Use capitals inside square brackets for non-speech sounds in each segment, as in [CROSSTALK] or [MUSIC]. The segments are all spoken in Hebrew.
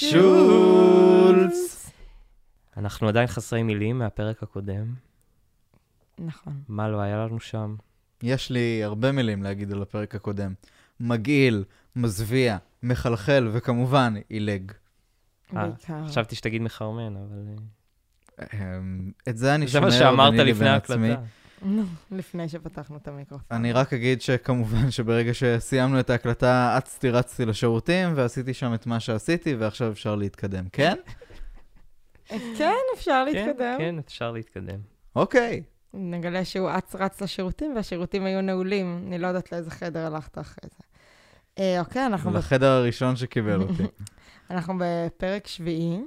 שולץ. אנחנו עדיין חסרי מילים מהפרק הקודם. נכון. מה לא היה לנו שם? יש לי הרבה מילים להגיד על הפרק הקודם. מגעיל, מזוויע, מחלחל, וכמובן, עילג. אה, בעיקר. חשבתי שתגיד מחרמן, אבל... אה, אמ, את זה אני זה שומר מה שאמרת ביני לפני לבין עצמי. ההקלטה. נו, לפני שפתחנו את המיקרופון. אני רק אגיד שכמובן שברגע שסיימנו את ההקלטה, אצתי רצתי לשירותים, ועשיתי שם את מה שעשיתי, ועכשיו אפשר להתקדם, כן? כן, אפשר כן, להתקדם. כן, אפשר להתקדם. אוקיי. נגלה שהוא אץ רץ לשירותים, והשירותים היו נעולים. אני לא יודעת לאיזה חדר הלכת אחרי זה. אה, אוקיי, אנחנו. לחדר הראשון שקיבל אותי. [LAUGHS] אנחנו בפרק שביעי.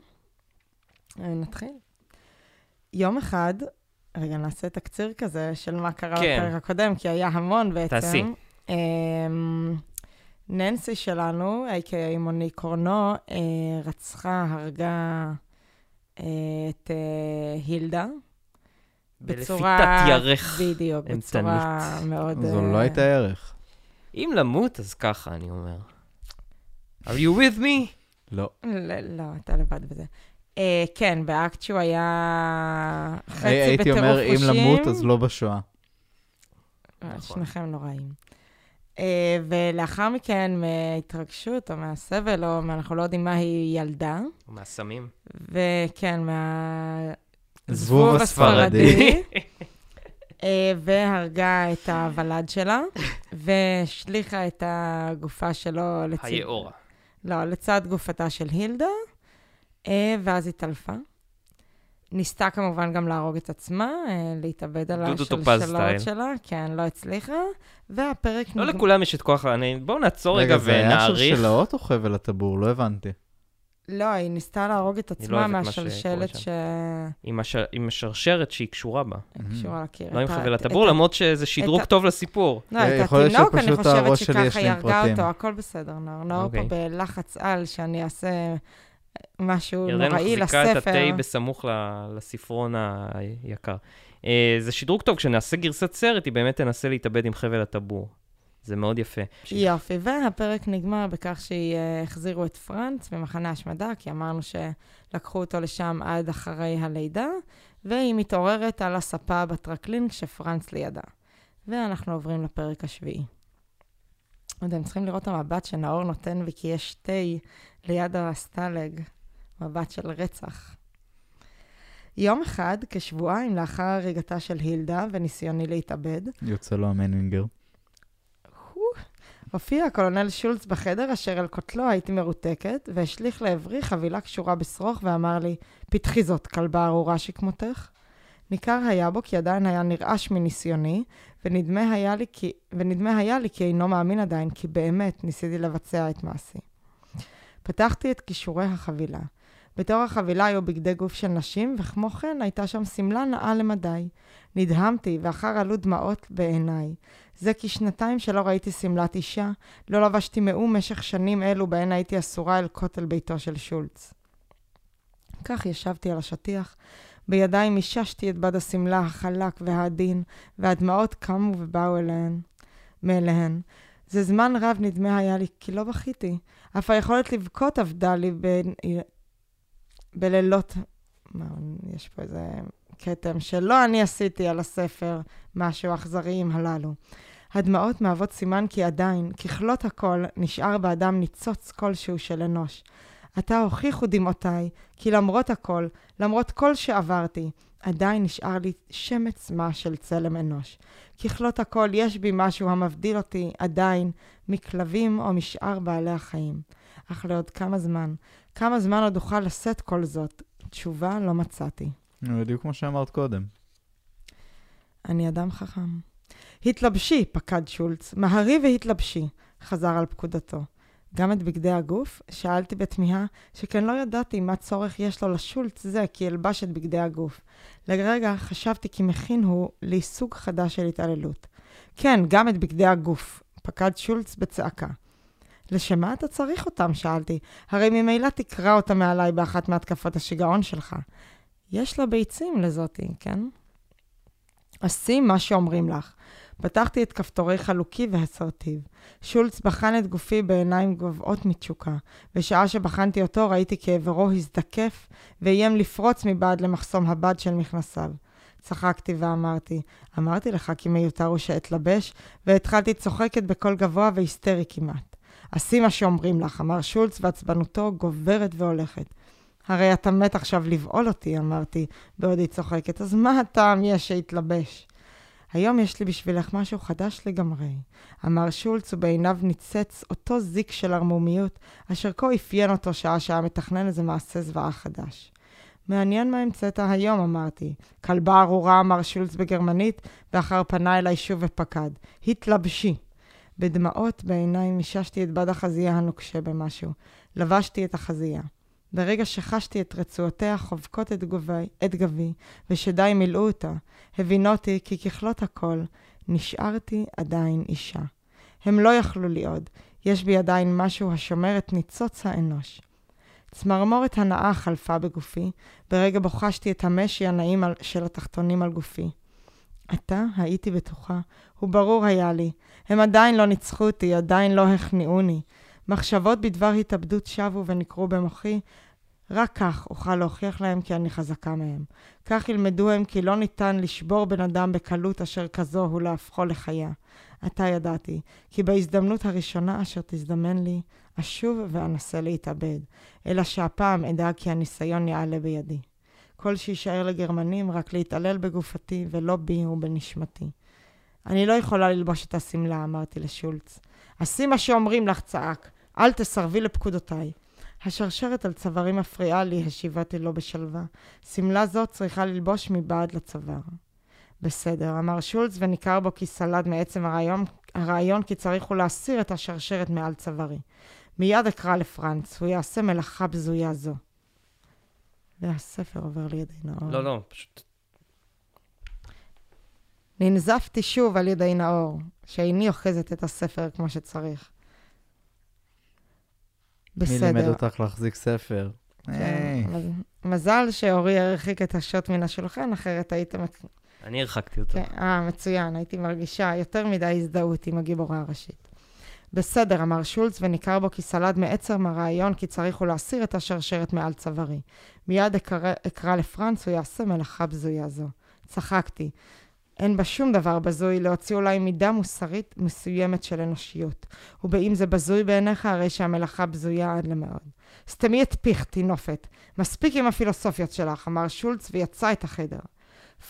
אה, נתחיל. יום אחד, רגע, נעשה תקציר כזה של מה קרה כן. בפרק הקודם, כי היה המון בעצם. תעשי. אמ, ננסי שלנו, a.k.a מוני קורנו, אה, רצחה, הרגה אה, את אה, הילדה. בצורה... בלפיתת ירך. בדיוק, בצורה מאוד... זו לא הייתה ערך. אם למות, אז ככה, אני אומר. are you with me? לא. לא, אתה לבד בזה. אה, כן, באקט שהוא היה חצי הי- הייתי בטירוף אומר, אם חושים. למות, אז לא בשואה. אה, נכון. שניכם נוראים. אה, ולאחר מכן, מהתרגשות או מהסבל, או אנחנו לא יודעים מה היא ילדה, או מהסמים. וכן, מה... זבוב הספרדי. [LAUGHS] אה, והרגה את הוולד שלה, והשליכה את הגופה שלו לצד... היאורה. לא, לצד גופתה של הילדה, אה, ואז התעלפה. ניסתה כמובן גם להרוג את עצמה, אה, להתאבד על. השלשלות שלה, כן, לא הצליחה, והפרק לא לכולם יש את כוח... בואו נעצור רגע רגע, זה היה ונעריך. שלשלאות או חבל הטבור? לא הבנתי. לא, היא ניסתה להרוג את לא עצמה מהשלשלת שקשורה עם הש- עם השרשרת שהיא קשורה בה. לקיר. לא עם חבל הטבור, למרות שזה שדרוג טוב לסיפור. לא, אה, את התינוק, אני חושבת שככה היא הרגה. אותו, הכל בסדר, נאור. נאור פה אוקיי. בלחץ על שאני אעשה משהו ירדן נוראי מחזיקה את לספר. התה בסמוך לספרון היקר. אה, זה שדרוג טוב, כשנעשה גרסת סרט, היא באמת תנסה להתאבד עם חבל הטבור. זה מאוד יפה. יופי, והפרק נגמר בכך שהחזירו את פרנץ במחנה השמדה, כי אמרנו שלקחו אותו לשם עד אחרי הלידה, והיא מתעוררת על הספה בטרקלין כשפרנץ לידה. ואנחנו עוברים לפרק השביעי. יודע, הם צריכים לראות את המבט שנאור נותן וכי יש תה ליד הסטלג, מבט של רצח. יום אחד, כשבועיים לאחר הריגתה של הילדה וניסיוני להתאבד, יוצא לו המנינגר. הופיע הקולונל שולץ בחדר אשר על כותלו הייתי מרותקת, והשליך לעברי חבילה קשורה בשרוך ואמר לי, פתחי זאת, כלבה ארורה שכמותך. ניכר היה בו כי עדיין היה נרעש מניסיוני, ונדמה היה לי כי, ונדמה היה לי כי אינו מאמין עדיין, כי באמת ניסיתי לבצע את מעשי. פתחתי את כישורי החבילה. בתור החבילה היו בגדי גוף של נשים, וכמו כן הייתה שם שמלה נאה למדי. נדהמתי, ואחר עלו דמעות בעיניי. זה כי שנתיים שלא ראיתי שמלת אישה, לא לבשתי מאום משך שנים אלו בהן הייתי אסורה אל כותל ביתו של שולץ. כך ישבתי על השטיח, בידיי מיששתי את בד השמלה החלק והעדין, והדמעות קמו ובאו אליהן, מאליהן. זה זמן רב נדמה היה לי, כי לא בכיתי. אף היכולת לבכות אבדה לי ב... בלילות... יש פה איזה כתם שלא אני עשיתי על הספר, משהו אכזריים הללו. הדמעות מהוות סימן כי עדיין, ככלות הכל, נשאר באדם ניצוץ כלשהו של אנוש. עתה הוכיחו דמעותיי, כי למרות הכל, למרות כל שעברתי, עדיין נשאר לי שמץ מה של צלם אנוש. ככלות הכל, יש בי משהו המבדיל אותי, עדיין, מכלבים או משאר בעלי החיים. אך לעוד כמה זמן, כמה זמן עוד אוכל לשאת כל זאת? תשובה לא מצאתי. בדיוק כמו שאמרת קודם. אני אדם חכם. התלבשי, פקד שולץ, מהרי והתלבשי, חזר על פקודתו. גם את בגדי הגוף? שאלתי בתמיהה, שכן לא ידעתי מה צורך יש לו לשולץ זה כי אלבש את בגדי הגוף. לרגע חשבתי כי מכין הוא לי סוג חדש של התעללות. כן, גם את בגדי הגוף, פקד שולץ בצעקה. לשם מה אתה צריך אותם? שאלתי. הרי ממילא תקרא אותם מעליי באחת מהתקפות השיגעון שלך. יש לה ביצים לזאתי, כן? עשי מה שאומרים לך. פתחתי את כפתורי חלוקי והסרטיב. שולץ בחן את גופי בעיניים גובעות מתשוקה. בשעה שבחנתי אותו ראיתי כי עברו הזדקף ואיים לפרוץ מבעד למחסום הבד של מכנסיו. צחקתי ואמרתי, אמרתי לך כי מיותר הוא שאתלבש, והתחלתי צוחקת בקול גבוה והיסטרי כמעט. עשי מה שאומרים לך, אמר שולץ, ועצבנותו גוברת והולכת. הרי אתה מת עכשיו לבעול אותי, אמרתי, בעוד היא צוחקת, אז מה הטעם יש שהתלבש? היום יש לי בשבילך משהו חדש לגמרי, אמר שולץ, ובעיניו ניצץ אותו זיק של ערמומיות, אשר כה אפיין אותו שעה שהיה מתכנן איזה מעשה זוועה חדש. מעניין מה המצאת היום, אמרתי. כלבה ארורה, אמר שולץ בגרמנית, ואחר פנה אליי שוב ופקד. התלבשי. בדמעות בעיניים מיששתי את בד החזייה הנוקשה במשהו. לבשתי את החזייה. ברגע שחשתי את רצועותיה חובקות את, גובי, את גבי, ושדי מילאו אותה, הבינותי כי ככלות הכל, נשארתי עדיין אישה. הם לא יכלו לי עוד, יש בי עדיין משהו השומר את ניצוץ האנוש. צמרמורת הנאה חלפה בגופי, ברגע בו חשתי את המשי הנעים של התחתונים על גופי. עתה הייתי בטוחה, וברור היה לי, הם עדיין לא ניצחו אותי, עדיין לא הכניעוני. מחשבות בדבר התאבדות שבו ונקרו במוחי, רק כך אוכל להוכיח להם כי אני חזקה מהם. כך ילמדו הם כי לא ניתן לשבור בן אדם בקלות אשר כזו הוא להפכו לחיה. עתה ידעתי, כי בהזדמנות הראשונה אשר תזדמן לי, אשוב ואנסה להתאבד, אלא שהפעם אדע כי הניסיון יעלה בידי. כל שיישאר לגרמנים רק להתעלל בגופתי ולא בי ובנשמתי. אני לא יכולה ללבוש את השמלה, אמרתי לשולץ. עשי מה שאומרים לך, צעק. אל תסרבי לפקודותיי. השרשרת על צווארי מפריעה לי, השיבתי לו בשלווה. שמלה זו צריכה ללבוש מבעד לצוואר. בסדר, אמר שולץ, וניכר בו כי סלד מעצם הרעיון, הרעיון כי צריך הוא להסיר את השרשרת מעל צווארי. מיד אקרא לפרנץ, הוא יעשה מלאכה בזויה זו. והספר עובר לידי נאור. לא, לא, פשוט... ננזפתי שוב על ידי נאור, שאיני אוחזת את הספר כמו שצריך. בסדר. מי לימד אותך להחזיק ספר? כן, מזל שאורי הרחיק את השוט מן השולחן, אחרת היית... אני הרחקתי אותו. כן, אה, מצוין, הייתי מרגישה יותר מדי הזדהות עם הגיבורה הראשית. בסדר, אמר שולץ, וניכר בו כי סלד מעצם הרעיון כי צריך הוא להסיר את השרשרת מעל צווארי. מיד אקרא, אקרא לפרנץ, הוא יעשה מלאכה בזויה זו. צחקתי. אין בה שום דבר בזוי להוציא אולי מידה מוסרית מסוימת של אנושיות. ובאם זה בזוי בעיניך, הרי שהמלאכה בזויה עד למאוד. סתמי את פיך, טינופת. מספיק עם הפילוסופיות שלך, אמר שולץ ויצא את החדר.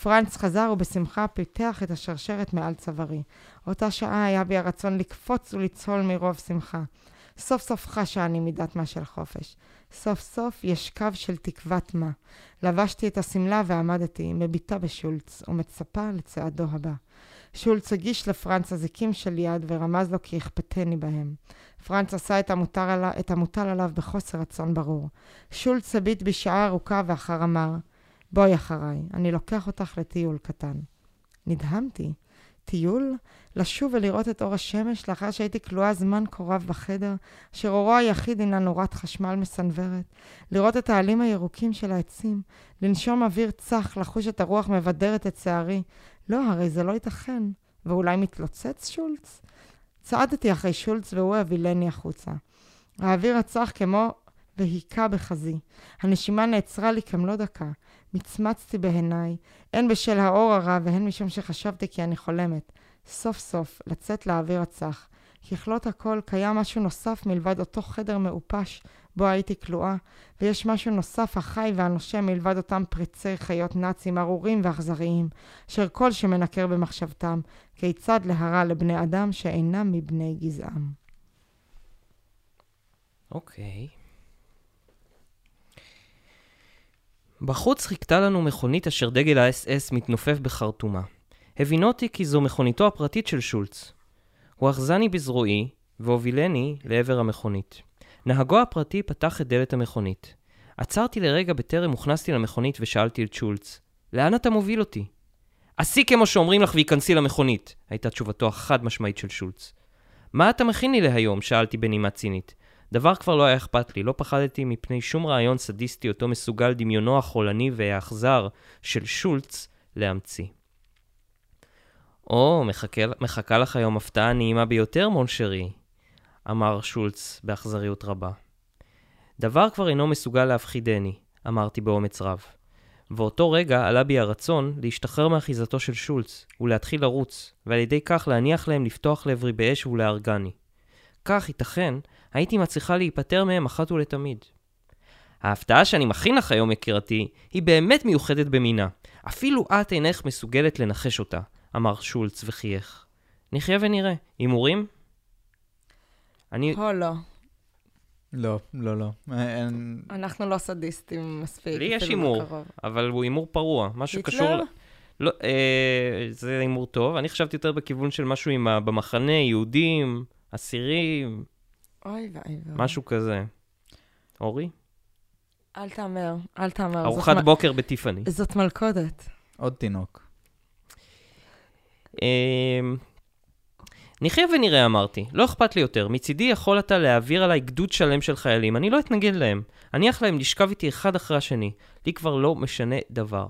פרנץ חזר ובשמחה פיתח את השרשרת מעל צווארי. אותה שעה היה בי הרצון לקפוץ ולצהול מרוב שמחה. סוף סוף חשה אני מידת מה של חופש. סוף סוף יש קו של תקוות מה. לבשתי את השמלה ועמדתי, מביטה בשולץ, ומצפה לצעדו הבא. שולץ הגיש לפרנץ אזיקים של יד ורמז לו כי אכפתני בהם. פרנץ עשה את המוטל, עליו, את המוטל עליו בחוסר רצון ברור. שולץ הביט בשעה ארוכה ואחר אמר, בואי אחריי, אני לוקח אותך לטיול קטן. נדהמתי. טיול? לשוב ולראות את אור השמש לאחר שהייתי כלואה זמן כה רב בחדר, אשר אורו היחיד הינה נורת חשמל מסנוורת, לראות את העלים הירוקים של העצים, לנשום אוויר צח, לחוש את הרוח מבדרת את שערי. לא, הרי זה לא ייתכן. ואולי מתלוצץ שולץ? צעדתי אחרי שולץ והוא הבילני החוצה. האוויר הצח כמו והיכה בחזי. הנשימה נעצרה לי כמלוא דקה. מצמצתי בעיניי, הן בשל האור הרע והן משום שחשבתי כי אני חולמת. סוף סוף, לצאת לאוויר הצח. ככלות הכל, קיים משהו נוסף מלבד אותו חדר מעופש בו הייתי כלואה, ויש משהו נוסף החי והנושם מלבד אותם פריצי חיות נאצים ארורים ואכזריים, אשר כל שמנקר במחשבתם, כיצד להרע לבני אדם שאינם מבני גזעם. אוקיי. Okay. בחוץ חיכתה לנו מכונית אשר דגל האס-אס מתנופף בחרטומה. הבינותי כי זו מכוניתו הפרטית של שולץ. הוא אחזני בזרועי, והובילני לעבר המכונית. נהגו הפרטי פתח את דלת המכונית. עצרתי לרגע בטרם הוכנסתי למכונית ושאלתי את שולץ, לאן אתה מוביל אותי? עשי כמו שאומרים לך והיכנסי למכונית, הייתה תשובתו החד משמעית של שולץ. מה אתה מכין לי להיום? שאלתי בנימה צינית. דבר כבר לא היה אכפת לי, לא פחדתי מפני שום רעיון סדיסטי אותו מסוגל דמיונו החולני והאכזר של שולץ להמציא. או, מחכה, מחכה לך היום הפתעה נעימה ביותר, מונשרי, אמר שולץ באכזריות רבה. דבר כבר אינו מסוגל להפחידני, אמרתי באומץ רב. ואותו רגע עלה בי הרצון להשתחרר מאחיזתו של שולץ ולהתחיל לרוץ, ועל ידי כך להניח להם לפתוח לעברי באש ולהרגני. כך, ייתכן, הייתי מצליחה להיפטר מהם אחת ולתמיד. ההפתעה שאני מכין לך היום, יקירתי, היא באמת מיוחדת במינה. אפילו את אינך מסוגלת לנחש אותה, אמר שולץ וחייך. נחיה ונראה. הימורים? אני... או לא. לא, לא, לא. אין... אנחנו לא סדיסטים מספיק. לי יש הימור. אבל הוא הימור פרוע. משהו קשור... היטלר? ל- לא, אה, זה הימור טוב. אני חשבתי יותר בכיוון של משהו עם ה... במחנה, יהודים, אסירים, אוי ואי ואי. משהו כזה. אורי? אל תהמר, אל תהמר. זאת ארוחת מ- בוקר בטיפאני. זאת מלכודת. עוד תינוק. אמ, נחיה ונראה, אמרתי. לא אכפת לי יותר. מצידי יכול אתה להעביר עליי גדוד שלם של חיילים. אני לא אתנגד להם. אניח להם לשכב איתי אחד אחרי השני. לי כבר לא משנה דבר.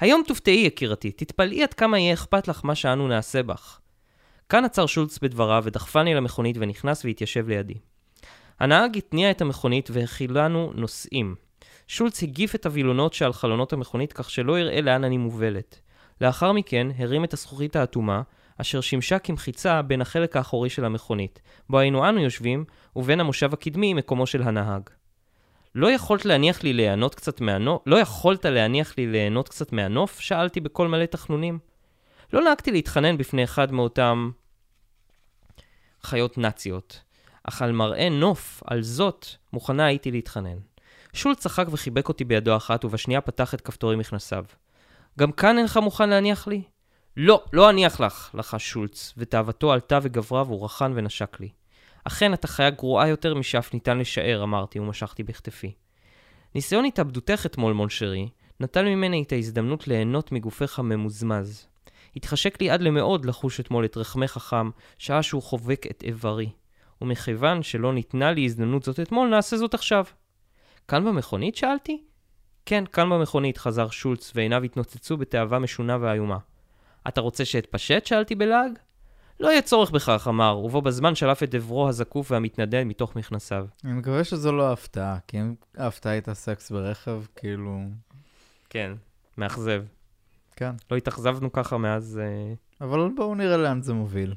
היום תופתעי, יקירתי. תתפלאי עד כמה יהיה אכפת לך מה שאנו נעשה בך. כאן עצר שולץ בדבריו ודחפני למכונית ונכנס והתיישב לידי. הנהג התניע את המכונית והכילנו נוסעים. שולץ הגיף את הווילונות שעל חלונות המכונית כך שלא יראה לאן אני מובלת. לאחר מכן הרים את הזכוכית האטומה, אשר שימשה כמחיצה בין החלק האחורי של המכונית, בו היינו אנו יושבים, ובין המושב הקדמי מקומו של הנהג. לא יכולת להניח לי ליהנות קצת מהנוף? לא יכולת להניח לי ליהנות קצת מהנוף? שאלתי בקול מלא תחנונים. לא נהגתי להתחנן בפני אחד מאותם חיות נאציות, אך על מראה נוף, על זאת, מוכנה הייתי להתחנן. שול צחק וחיבק אותי בידו אחת, ובשנייה פתח את כפתורי מכנסיו. גם כאן אינך מוכן להניח לי? לא, לא אניח לך, לחש שולץ, ותאוותו עלתה וגברה והוא רחן ונשק לי. אכן, אתה חיה גרועה יותר משאף ניתן לשער, אמרתי ומשכתי בכתפי. ניסיון התאבדותך אתמול, מונשרי, נטל ממני את ההזדמנות ליהנות מגופך הממוזמז. התחשק לי עד למאוד לחוש אתמול את רחמך החם, שעה שהוא חובק את איברי. ומכיוון שלא ניתנה לי הזדמנות זאת אתמול, נעשה זאת עכשיו. כאן במכונית? שאלתי. כן, כאן במכונית, חזר שולץ, ועיניו התנוצצו בתאווה משונה ואיומה. אתה רוצה שאתפשט? שאלתי בלעג. לא יהיה צורך בכך, אמר, ובו בזמן שלף את עברו הזקוף והמתנדל מתוך מכנסיו. אני מקווה שזו לא הפתעה, כי אם ההפתעה הייתה סקס ברכב, כאילו... כן, מאכזב. כן. לא התאכזבנו ככה מאז... אה... אבל בואו נראה לאן זה מוביל.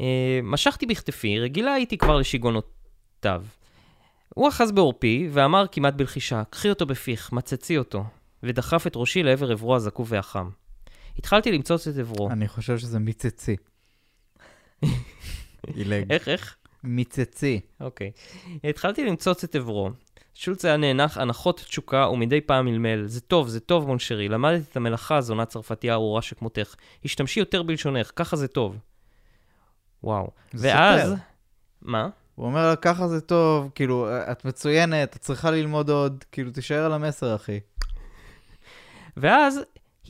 אה, משכתי בכתפי, רגילה הייתי כבר לשיגעונותיו. הוא אחז בעורפי ואמר כמעט בלחישה, קחי אותו בפיך, מצצי אותו, ודחף את ראשי לעבר עברו הזקוף והחם. התחלתי למצוץ את עברו. אני חושב שזה מיצצי. עילג. [LAUGHS] איך, איך? מיצצי. אוקיי. התחלתי למצוץ את עברו. שולץ היה נאנח הנחות תשוקה ומדי פעם מלמל. זה טוב, זה טוב, מונשרי. למדת את המלאכה, זונה צרפתייה ארורה שכמותך. השתמשי יותר בלשונך, ככה זה טוב. וואו. ואז... סותר. מה? הוא אומר לה, ככה זה טוב, כאילו, את מצוינת, את צריכה ללמוד עוד, כאילו, תישאר על המסר, אחי. ואז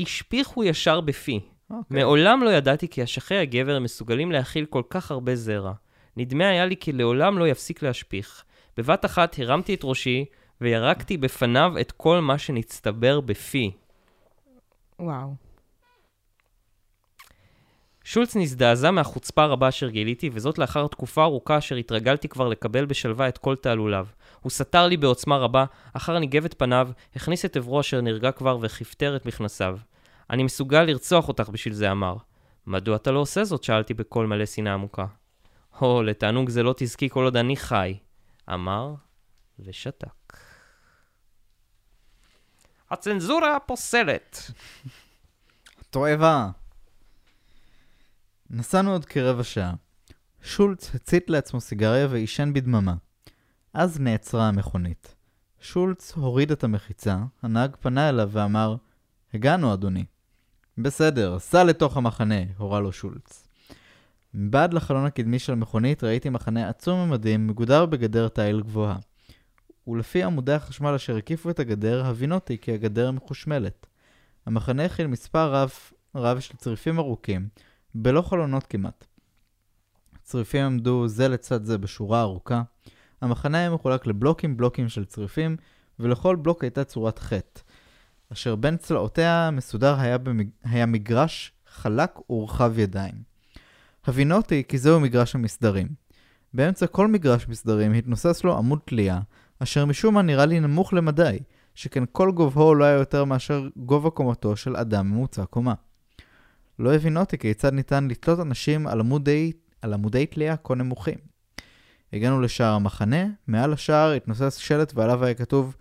השפיכו ישר בפי. אוקיי. מעולם לא ידעתי כי אשכי הגבר מסוגלים להכיל כל כך הרבה זרע. נדמה היה לי כי לעולם לא יפסיק להשפיך. בבת אחת הרמתי את ראשי וירקתי בפניו את כל מה שנצטבר בפי. וואו. שולץ נזדעזע מהחוצפה הרבה אשר גיליתי, וזאת לאחר תקופה ארוכה אשר התרגלתי כבר לקבל בשלווה את כל תעלוליו. הוא סתר לי בעוצמה רבה, אחר ניגב את פניו, הכניס את עברו אשר נרגע כבר וכפתר את מכנסיו. אני מסוגל לרצוח אותך בשביל זה, אמר. מדוע אתה לא עושה זאת? שאלתי בקול מלא שנאה עמוקה. הו, לתענוג זה לא תזכי כל עוד אני חי, אמר, ושתק. הצנזורה הפוסלת. תועבה. נסענו עוד כרבע שעה. שולץ הצית לעצמו סיגריה ועישן בדממה. אז נעצרה המכונית. שולץ הוריד את המחיצה, הנהג פנה אליו ואמר, הגענו, אדוני. בסדר, סע לתוך המחנה, הורה לו שולץ. מבעד לחלון הקדמי של המכונית ראיתי מחנה עצום ממדים מגודר בגדר תיל גבוהה. ולפי עמודי החשמל אשר הקיפו את הגדר, הבינותי כי הגדר מחושמלת. המחנה הכיל מספר רב, רב של צריפים ארוכים, בלא חלונות כמעט. הצריפים עמדו זה לצד זה בשורה ארוכה. המחנה היה מחולק לבלוקים בלוקים של צריפים, ולכל בלוק הייתה צורת חטא, אשר בין צלעותיה מסודר היה, במג... היה מגרש חלק ורחב ידיים. הבינותי כי זהו מגרש המסדרים. באמצע כל מגרש מסדרים התנוסס לו עמוד תלייה, אשר משום מה נראה לי נמוך למדי, שכן כל גובהו לא היה יותר מאשר גובה קומתו של אדם ממוצע קומה. לא הבינותי כיצד ניתן לתלות אנשים על עמודי, על עמודי תלייה כה נמוכים. הגענו לשער המחנה, מעל השער התנוסס שלט ועליו היה כתוב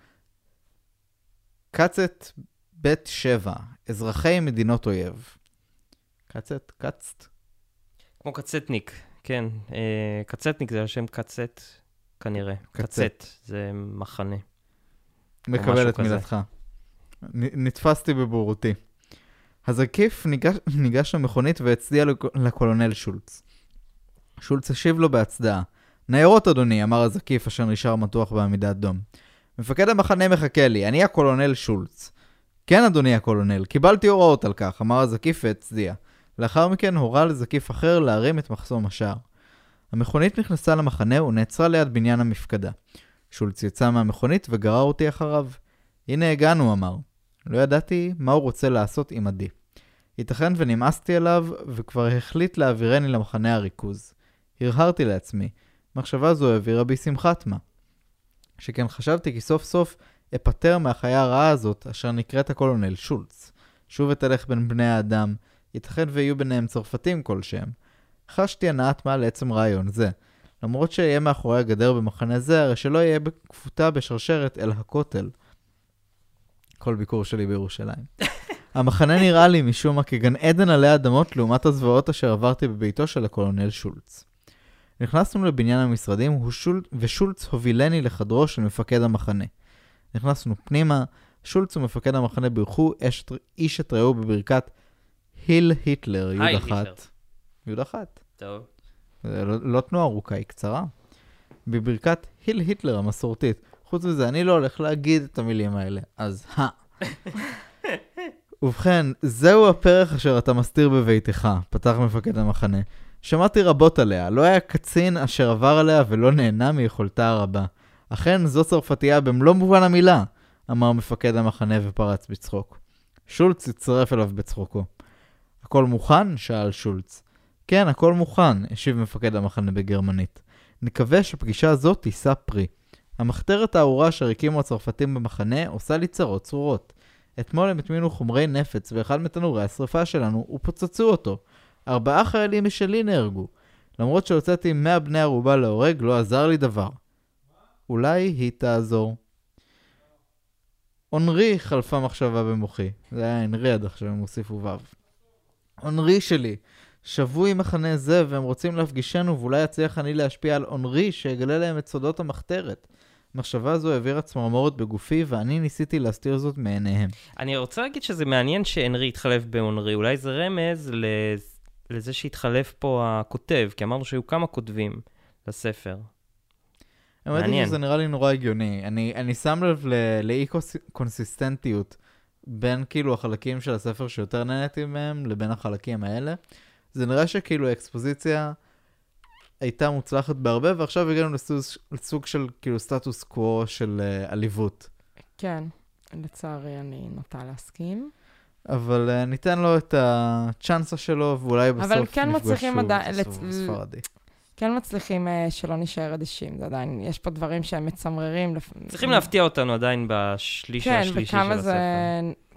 קצת בית שבע, אזרחי מדינות אויב. קצת? קצת? כמו קצטניק, כן. אה, קצטניק זה השם קצט, כנראה. קצט. קצט, זה מחנה. מקבל את. מילתך. נתפסתי בבורותי. הזקיף ניגש, ניגש למכונית והצדיע לק- לקולונל שולץ. שולץ השיב לו בהצדעה. ניירות, אדוני, אמר הזקיף אשר נשאר מתוח בעמידת דום. מפקד המחנה מחכה לי, אני הקולונל שולץ. כן, אדוני הקולונל, קיבלתי הוראות על כך, אמר הזקיף והצדיע. לאחר מכן הורה לזקיף אחר להרים את מחסום השער. המכונית נכנסה למחנה ונעצרה ליד בניין המפקדה. שולץ יצא מהמכונית וגרר אותי אחריו. הנה הגענו, אמר. לא ידעתי מה הוא רוצה לעשות עמדי. ייתכן ונמאסתי עליו, וכבר החליט להעבירני למחנה הריכוז. הרהרתי לעצמי. מחשבה זו העבירה בי שמחת מה. שכן חשבתי כי סוף סוף אפטר מהחיה הרעה הזאת, אשר נקראת הקולונל שולץ. שוב אתהלך בין בני האדם, ייתכן ויהיו ביניהם צרפתים כלשהם. חשתי הנעת מה לעצם רעיון זה. למרות שאהיה מאחורי הגדר במחנה זה, הרי שלא אהיה כפותה בשרשרת אל הכותל. כל ביקור שלי בירושלים. [LAUGHS] המחנה נראה לי משום מה כגן עדן עלי אדמות לעומת הזוועות אשר עברתי בביתו של הקולונל שולץ. נכנסנו לבניין המשרדים ושול... ושולץ הובילני לחדרו של מפקד המחנה. נכנסנו פנימה, שולץ ומפקד המחנה בירכו. איש את רעהו בברכת היל היטלר, יוד. אחת. יוד אחת. טוב. זה לא, לא תנועה ארוכה, היא קצרה. בברכת היל היטלר המסורתית. חוץ מזה, אני לא הולך להגיד את המילים האלה, אז הא. [LAUGHS] ובכן, זהו הפרח אשר אתה מסתיר בביתך, פתח מפקד המחנה. שמעתי רבות עליה, לא היה קצין אשר עבר עליה ולא נהנה מיכולתה הרבה. אכן, זו צרפתייה במלוא מובן המילה, אמר מפקד המחנה ופרץ בצחוק. שולץ הצטרף אליו בצחוקו. הכל מוכן? שאל שולץ. כן, הכל מוכן, השיב מפקד המחנה בגרמנית. נקווה שפגישה זו תישא פרי. המחתרת הארורה אשר הקימו הצרפתים במחנה עושה לי צרות צרורות. אתמול הם הטמינו חומרי נפץ באחד מתנורי השרפה שלנו ופוצצו אותו. ארבעה חיילים משלי נהרגו. למרות שהוצאתי 100 בני ערובה להורג, לא עזר לי דבר. אולי היא תעזור. אונרי חלפה מחשבה במוחי. זה היה אנרי עד עכשיו, הם הוסיפו ו'. אונרי שלי, שבוי מחנה זה והם רוצים להפגישנו ואולי יצליח אני להשפיע על אונרי שיגלה להם את סודות המחתרת. מחשבה זו העבירה צמרמורת בגופי ואני ניסיתי להסתיר זאת מעיניהם. אני רוצה להגיד שזה מעניין שאנרי התחלף באונרי. אולי זה רמז לז- לזה שהתחלף פה הכותב, כי אמרנו שהיו כמה כותבים לספר. האמת מעניין. שזה נראה לי נורא הגיוני. אני, אני שם לב ל- לאי קוס- קונסיסטנטיות בין כאילו החלקים של הספר שיותר נהניתי מהם לבין החלקים האלה. זה נראה שכאילו האקספוזיציה הייתה מוצלחת בהרבה ועכשיו הגענו לסוג, לסוג של כאילו סטטוס קוו של uh, עליבות. כן, לצערי אני נוטה להסכים. אבל uh, ניתן לו את הצ'אנסה שלו ואולי בסוף כן מצליחים שוב הסוף לצ- הספרדי. כן מצליחים uh, שלא נשאר אדישים, זה עדיין, יש פה דברים שהם מצמררים. לפ... צריכים להפתיע אותנו עדיין בשליש כן, השלישי של וכמה הספר. זה,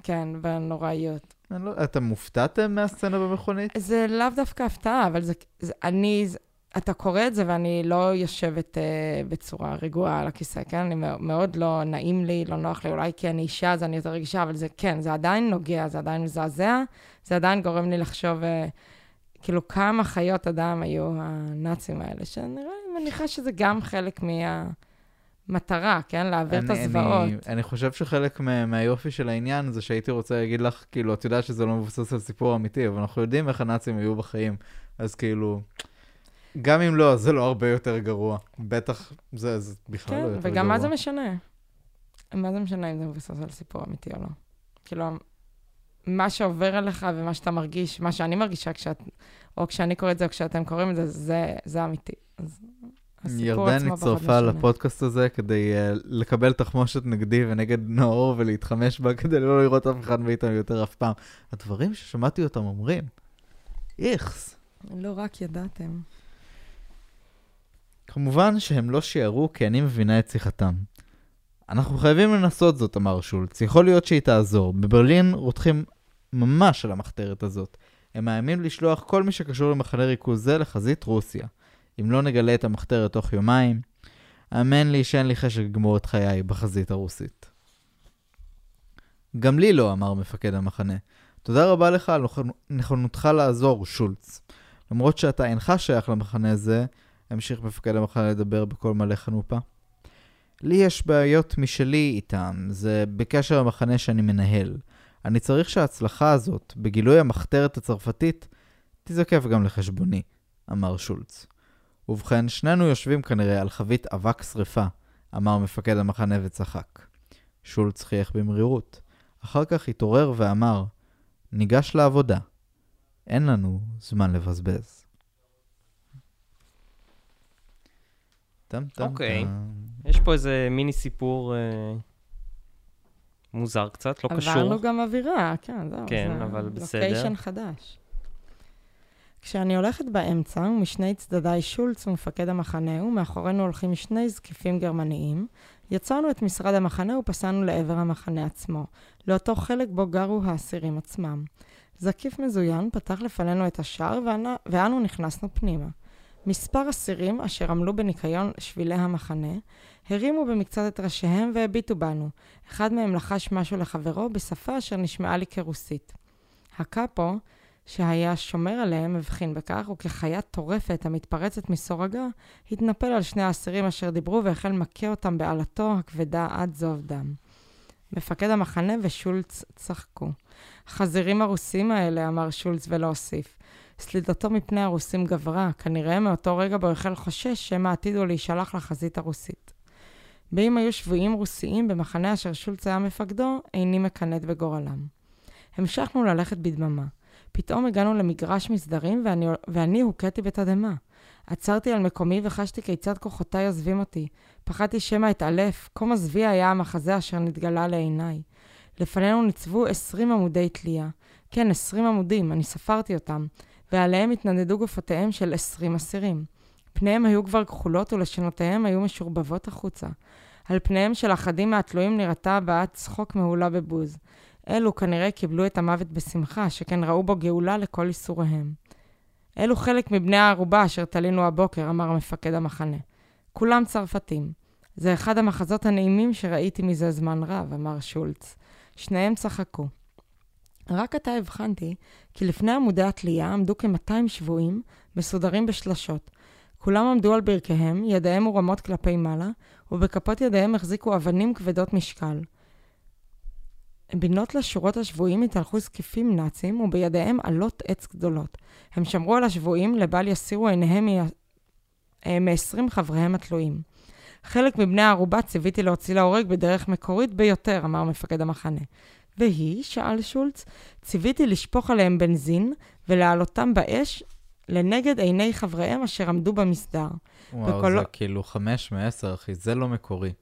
כן, בנוראיות. לא, אתם מופתעתם מהסצנה במכונית? זה לאו דווקא הפתעה, אבל זה, זה אני, זה, אתה קורא את זה ואני לא יושבת uh, בצורה רגועה על הכיסא, כן? אני מאוד, מאוד לא נעים לי, לא נוח לי, אולי כי אני אישה אז אני יותר רגישה, אבל זה כן, זה עדיין נוגע, זה עדיין מזעזע, זה עדיין גורם לי לחשוב, uh, כאילו, כמה חיות אדם היו הנאצים האלה, שנראה לי, מניחה שזה גם חלק מהמטרה, כן? להעביר את הזוועות. אני, אני חושב שחלק מה, מהיופי של העניין זה שהייתי רוצה להגיד לך, כאילו, את יודעת שזה לא מבוסס על סיפור אמיתי, אבל אנחנו יודעים איך הנאצים היו בחיים, אז כאילו, גם אם לא, זה לא הרבה יותר גרוע. בטח, זה, זה בכלל לא כן, יותר גרוע. וגם מה זה משנה? מה זה משנה אם זה מבוסס על סיפור אמיתי או לא? כאילו, מה שעובר עליך ומה שאתה מרגיש, מה שאני מרגישה כשאת, או כשאני קוראת את זה או כשאתם קוראים את זה, זה, זה אמיתי. אז הסיפור ירדן הצטרפה. לפודקאסט הזה כדי uh, לקבל תחמושת נגדי ונגד נאור ולהתחמש בה כדי לא לראות אף אחד מאיתנו יותר אף פעם. הדברים ששמעתי אותם אומרים, איכס. לא רק ידעתם. כמובן שהם לא שיערו כי אני מבינה את שיחתם. אנחנו חייבים לנסות זאת, אמר שולץ. יכול להיות שהיא תעזור. בברלין רותחים ממש על המחתרת הזאת. הם מאיימים לשלוח כל מי שקשור למחנה ריכוז זה לחזית רוסיה. אם לא נגלה את המחתרת תוך יומיים, האמן לי שאין לי חשק לגמור את חיי בחזית הרוסית. גם לי לא, אמר מפקד המחנה. תודה רבה לך על נכונותך לעזור, שולץ. למרות שאתה אינך שייך למחנה הזה, המשיך מפקד המחנה לדבר בקול מלא חנופה. לי יש בעיות משלי איתם, זה בקשר למחנה שאני מנהל. אני צריך שההצלחה הזאת, בגילוי המחתרת הצרפתית, תזקף גם לחשבוני, אמר שולץ. ובכן, שנינו יושבים כנראה על חבית אבק שרפה, אמר מפקד המחנה וצחק. שולץ חייך במרירות. אחר כך התעורר ואמר, ניגש לעבודה. אין לנו זמן לבזבז. טם טם אוקיי. יש פה איזה מיני סיפור אה, מוזר קצת, לא קשור. עברנו גם אווירה, כן, זהו. כן, אבל בסדר. לוקיישן חדש. כשאני הולכת באמצע, ומשני צדדיי שולץ ומפקד המחנה, ומאחורינו הולכים שני זקיפים גרמניים, יצרנו את משרד המחנה ופסענו לעבר המחנה עצמו, לאותו חלק בו גרו האסירים עצמם. זקיף מזוין פתח לפנינו את השער, ואנו נכנסנו פנימה. מספר אסירים אשר עמלו בניקיון שבילי המחנה, הרימו במקצת את ראשיהם והביטו בנו. אחד מהם לחש משהו לחברו בשפה אשר נשמעה לי כרוסית. הקאפו, שהיה שומר עליהם, הבחין בכך, וכחיה טורפת המתפרצת מסורגה, התנפל על שני האסירים אשר דיברו והחל מכה אותם בעלתו הכבדה עד זוב דם. מפקד המחנה ושולץ צחקו. החזירים הרוסים האלה, אמר שולץ ולא הוסיף. סלידתו מפני הרוסים גברה, כנראה מאותו רגע בו החל חושש שמא עתידו להישלח לחזית הרוסית. באם היו שבויים רוסיים במחנה אשר שולץ היה מפקדו, איני מקנאת בגורלם. המשכנו ללכת בדממה. פתאום הגענו למגרש מסדרים ואני, ואני הוכיתי בתדהמה. עצרתי על מקומי וחשתי כיצד כוחותיי עוזבים אותי. פחדתי שמא אתעלף, כה מזוויע היה המחזה אשר נתגלה לעיניי. לפנינו ניצבו עשרים עמודי תלייה. כן, עשרים עמודים, אני ספרתי אותם, ועליהם התנדדו גופותיהם של עשרים אסירים. פניהם היו כבר כחולות ולשונותיהם היו משורבבות החוצה. על פניהם של אחדים מהתלויים נראתה הבעת צחוק מהולה בבוז. אלו כנראה קיבלו את המוות בשמחה, שכן ראו בו גאולה לכל ייסוריהם. אלו חלק מבני הערובה אשר תלינו הבוקר, אמר מפקד המחנה. כולם צרפתים. זה אחד המחזות הנעימים שראיתי מזה זמן רב, אמר שולץ. שניהם צחקו. רק עתה הבחנתי כי לפני עמודי התלייה עמדו כ-200 שבויים, מסודרים בשלשות. כולם עמדו על ברכיהם, ידיהם מורמות כלפי מעלה, ובכפות ידיהם החזיקו אבנים כבדות משקל. בינות לשורות השבויים התהלכו זקיפים נאצים, ובידיהם עלות עץ גדולות. הם שמרו על השבויים, לבל יסירו עיניהם מ-20 אה, חבריהם התלויים. חלק מבני הערובה ציוויתי להוציא להורג בדרך מקורית ביותר, אמר מפקד המחנה. והיא, שאל שולץ, ציוויתי לשפוך עליהם בנזין ולהעלותם באש לנגד עיני חבריהם אשר עמדו במסדר. וואו, בקולו... זה כאילו חמש מעשר, אחי, זה לא מקורי.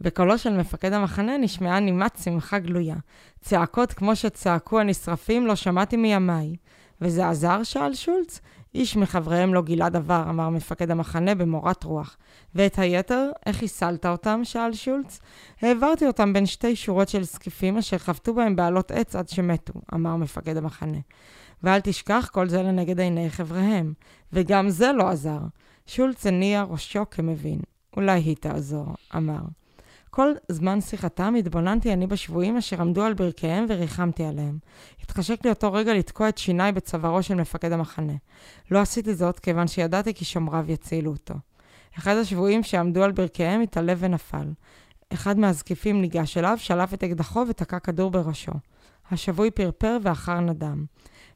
בקולו של מפקד המחנה נשמעה נימת שמחה גלויה. צעקות כמו שצעקו הנשרפים לא שמעתי מימיי. וזה עזר? שאל שולץ. איש מחבריהם לא גילה דבר, אמר מפקד המחנה במורת רוח. ואת היתר, איך חיסלת אותם? שאל שולץ. העברתי אותם בין שתי שורות של זקיפים אשר חבטו בהם בעלות עץ עד שמתו, אמר מפקד המחנה. ואל תשכח כל זה לנגד עיני חבריהם. וגם זה לא עזר. שולץ הניע ראשו כמבין. אולי היא תעזור, אמר. כל זמן שיחתם התבוננתי אני בשבויים אשר עמדו על ברכיהם וריחמתי עליהם. התחשק לי אותו רגע לתקוע את שיניי בצווארו של מפקד המחנה. לא עשיתי זאת כיוון שידעתי כי שומריו יצילו אותו. אחד השבויים שעמדו על ברכיהם התעלב ונפל. אחד מהזקיפים ניגש אליו, שלף את אקדחו ותקע כדור בראשו. השבוי פרפר ואחר נדם.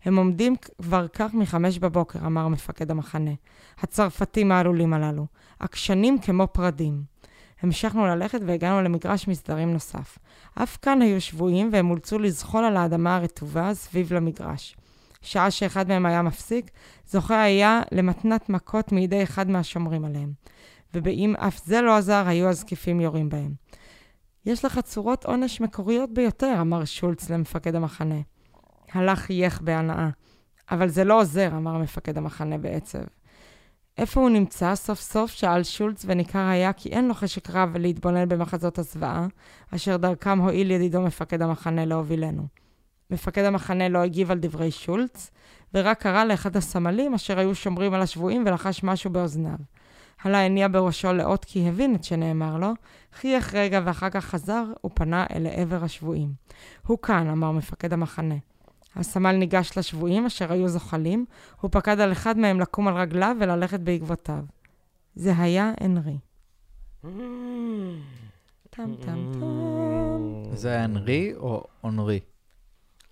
הם עומדים כבר כך מחמש בבוקר, אמר מפקד המחנה. הצרפתים העלולים הללו. עקשנים כמו פרדים. המשכנו ללכת והגענו למגרש מסדרים נוסף. אף כאן היו שבויים והם אולצו לזחול על האדמה הרטובה סביב למגרש. שעה שאחד מהם היה מפסיק, זוכה היה למתנת מכות מידי אחד מהשומרים עליהם. ובאם אף זה לא עזר, היו הזקיפים יורים בהם. יש לך צורות עונש מקוריות ביותר, אמר שולץ למפקד המחנה. הלך חייך בהנאה. אבל זה לא עוזר, אמר מפקד המחנה בעצב. איפה הוא נמצא? סוף סוף שאל שולץ, וניכר היה כי אין לו חשק רב להתבונן במחזות הזוועה, אשר דרכם הועיל ידידו מפקד המחנה להובילנו. מפקד המחנה לא הגיב על דברי שולץ, ורק קרא לאחד הסמלים אשר היו שומרים על השבויים ולחש משהו באוזניו. הלה הניע בראשו לאות כי הבין את שנאמר לו, חייך רגע ואחר כך חזר ופנה אל עבר השבויים. הוא כאן, אמר מפקד המחנה. הסמל ניגש לשבויים אשר היו זוחלים, הוא פקד על אחד מהם לקום על רגליו וללכת בעקבותיו. זה היה אנרי. טם טם טם. זה היה אנרי או אונרי?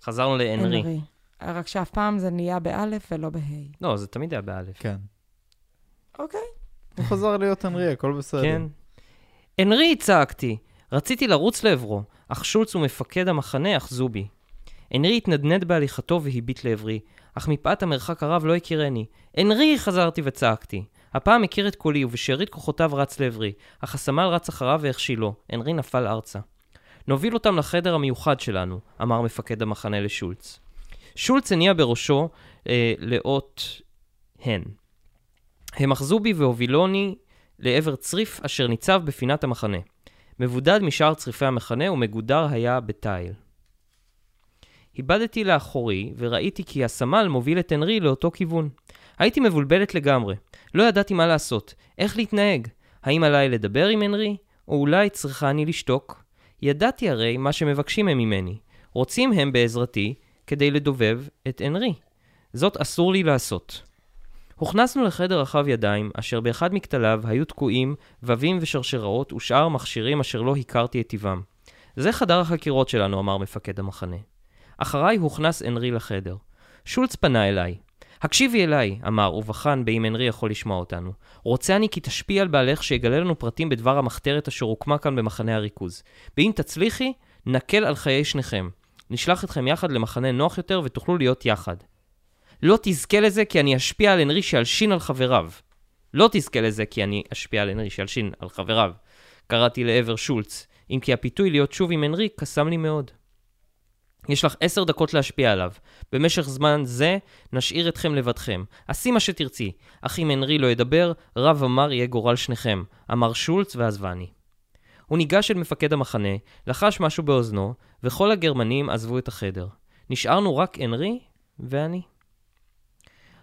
חזרנו לאנרי. אנרי. רק שאף פעם זה נהיה באלף ולא בה'. לא, זה תמיד היה באלף. כן. אוקיי. הוא חזר להיות אנרי, הכל בסדר. כן. אנרי, צעקתי. רציתי לרוץ לעברו, אך שולץ ומפקד המחנה אחזו בי. אנרי התנדנד בהליכתו והביט לעברי, אך מפאת המרחק הרב לא הכירני. אנרי! חזרתי וצעקתי. הפעם הכיר את קולי, ובשארית כוחותיו רץ לעברי, אך הסמל רץ אחריו והכשילו. הנרי נפל ארצה. נוביל אותם לחדר המיוחד שלנו, אמר מפקד המחנה לשולץ. שולץ הניע בראשו אה, לאות הן. הם אחזו בי והובילוני לעבר צריף אשר ניצב בפינת המחנה. מבודד משאר צריפי המחנה ומגודר היה בתיל. הבדתי לאחורי וראיתי כי הסמל מוביל את הנרי לאותו כיוון. הייתי מבולבלת לגמרי. לא ידעתי מה לעשות, איך להתנהג. האם עליי לדבר עם הנרי, או אולי צריכה אני לשתוק? ידעתי הרי מה שמבקשים הם ממני. רוצים הם בעזרתי כדי לדובב את הנרי. זאת אסור לי לעשות. הוכנסנו לחדר רחב ידיים, אשר באחד מכתליו היו תקועים ווים ושרשראות ושאר מכשירים אשר לא הכרתי את טיבם. זה חדר החקירות שלנו, אמר מפקד המחנה. אחריי הוכנס הנרי לחדר. שולץ פנה אליי. הקשיבי אליי, אמר, ובחן באם הנרי יכול לשמוע אותנו. רוצה אני כי תשפיע על בעלך שיגלה לנו פרטים בדבר המחתרת אשר הוקמה כאן במחנה הריכוז. ואם תצליחי, נקל על חיי שניכם. נשלח אתכם יחד למחנה נוח יותר ותוכלו להיות יחד. לא תזכה לזה כי אני אשפיע על הנרי שילשין על חבריו. לא תזכה לזה כי אני אשפיע על הנרי שילשין על חבריו. קראתי לעבר שולץ, אם כי הפיתוי להיות שוב עם הנרי קסם לי מאוד. יש לך עשר דקות להשפיע עליו. במשך זמן זה נשאיר אתכם לבדכם. עשי מה שתרצי. אך אם הנרי לא ידבר, רב אמר יהיה גורל שניכם. אמר שולץ ועזבני. הוא ניגש אל מפקד המחנה, לחש משהו באוזנו, וכל הגרמנים עזבו את החדר. נשארנו רק הנרי ואני.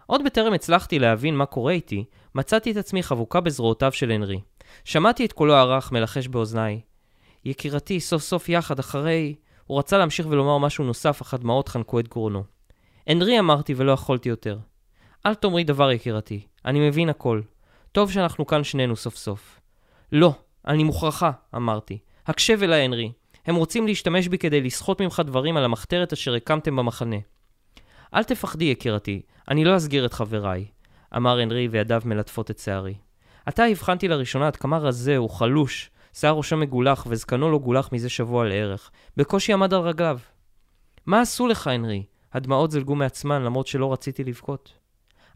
עוד בטרם הצלחתי להבין מה קורה איתי, מצאתי את עצמי חבוקה בזרועותיו של הנרי. שמעתי את קולו הרך מלחש באוזניי. יקירתי, סוף סוף יחד אחרי... הוא רצה להמשיך ולומר משהו נוסף, אך הדמעות חנקו את גרונו. הנרי אמרתי ולא יכולתי יותר. אל תאמרי דבר יקירתי, אני מבין הכל. טוב שאנחנו כאן שנינו סוף סוף. לא, אני מוכרחה, אמרתי. הקשב אליי, הנרי. הם רוצים להשתמש בי כדי לסחוט ממך דברים על המחתרת אשר הקמתם במחנה. אל תפחדי, יקירתי, אני לא אסגיר את חבריי, אמר הנרי וידיו מלטפות את שערי. עתה הבחנתי לראשונה עד כמה רזה וחלוש, שיער ראשו מגולח וזקנו לא גולח מזה שבוע לערך. בקושי עמד על רגליו. מה עשו לך, הנרי? הדמעות זלגו מעצמן למרות שלא רציתי לבכות.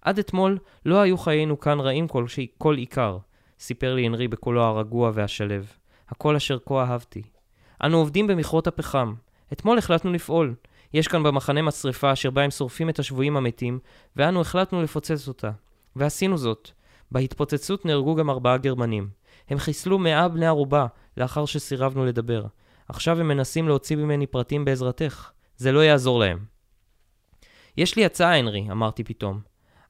עד אתמול לא היו חיינו כאן רעים כל, ש... כל עיקר, סיפר לי הנרי בקולו הרגוע והשלב. הקול אשר כה אהבתי. אנו עובדים במכרות הפחם. אתמול החלטנו לפעול. יש כאן במחנה משרפה אשר בה הם שורפים את השבויים המתים, ואנו החלטנו לפוצץ אותה. ועשינו זאת. בהתפוצצות נהרגו גם ארבעה גרמנים. הם חיסלו מאה בני ערובה לאחר שסירבנו לדבר. עכשיו הם מנסים להוציא ממני פרטים בעזרתך. זה לא יעזור להם. יש לי הצעה, הנרי, אמרתי פתאום.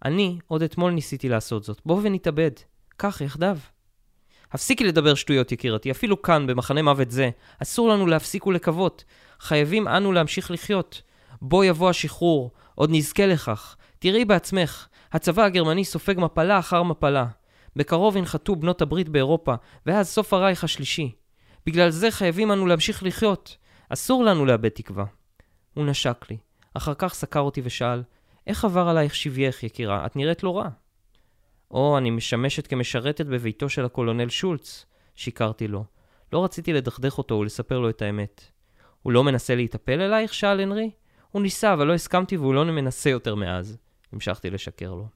אני עוד אתמול ניסיתי לעשות זאת. בוא ונתאבד. כך, יחדיו. הפסיקי לדבר שטויות, יקירתי. אפילו כאן, במחנה מוות זה, אסור לנו להפסיק ולקוות. חייבים אנו להמשיך לחיות. בוא יבוא השחרור, עוד נזכה לכך. תראי בעצמך, הצבא הגרמני סופג מפלה אחר מפלה. בקרוב ינחתו בנות הברית באירופה, ואז סוף הרייך השלישי. בגלל זה חייבים אנו להמשיך לחיות. אסור לנו לאבד תקווה. הוא נשק לי. אחר כך סקר אותי ושאל, איך עבר עלייך שבייך, יקירה? את נראית לא רע. או, אני משמשת כמשרתת בביתו של הקולונל שולץ. שיקרתי לו. לא רציתי לדכדך אותו ולספר לו את האמת. הוא לא מנסה להתאפל אלייך? שאל הנרי. הוא ניסה, אבל לא הסכמתי והוא לא מנסה יותר מאז. המשכתי לשקר לו.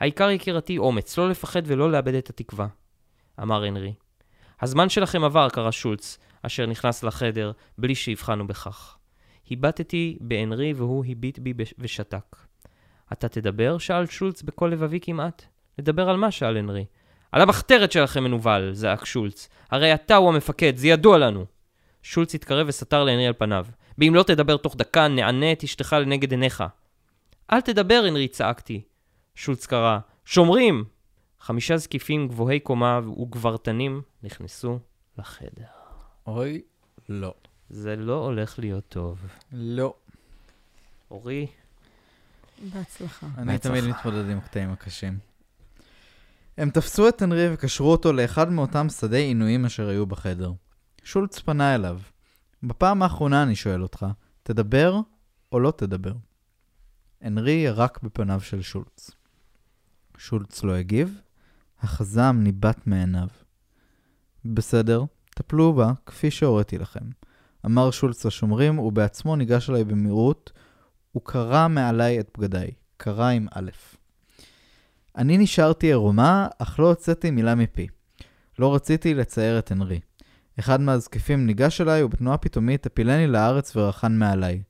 העיקר יקירתי אומץ, לא לפחד ולא לאבד את התקווה. אמר הנרי. הזמן שלכם עבר, קרא שולץ, אשר נכנס לחדר בלי שהבחנו בכך. הבטתי בהנרי והוא הביט בי ושתק. אתה תדבר? שאל שולץ בקול לבבי כמעט. לדבר על מה? שאל הנרי. על המחתרת שלכם מנוול, זעק שולץ. הרי אתה הוא המפקד, זה ידוע לנו. שולץ התקרב וסתר להנרי על פניו. ואם לא תדבר תוך דקה, נענה את אשתך לנגד עיניך. אל תדבר, הנרי, צעקתי. שולץ קרא, שומרים! חמישה זקיפים גבוהי קומה וגברתנים נכנסו לחדר. אוי, לא. זה לא הולך להיות טוב. לא. אורי, בהצלחה. אני בהצלחה. תמיד מתמודד עם הקטעים הקשים. הם תפסו את הנרי וקשרו אותו לאחד מאותם שדי עינויים אשר היו בחדר. שולץ פנה אליו. בפעם האחרונה אני שואל אותך, תדבר או לא תדבר? הנרי ירק בפניו של שולץ. שולץ לא הגיב, החזם ניבט מעיניו. בסדר, טפלו בה כפי שהוריתי לכם. אמר שולץ לשומרים, ובעצמו ניגש אליי במהירות, הוא קרע מעליי את בגדיי. קרע עם א'. אני נשארתי ערומה, אך לא הוצאתי מילה מפי. לא רציתי לצייר את הנרי. אחד מהזקיפים ניגש אליי, ובתנועה פתאומית הפילני לארץ ורחן מעליי.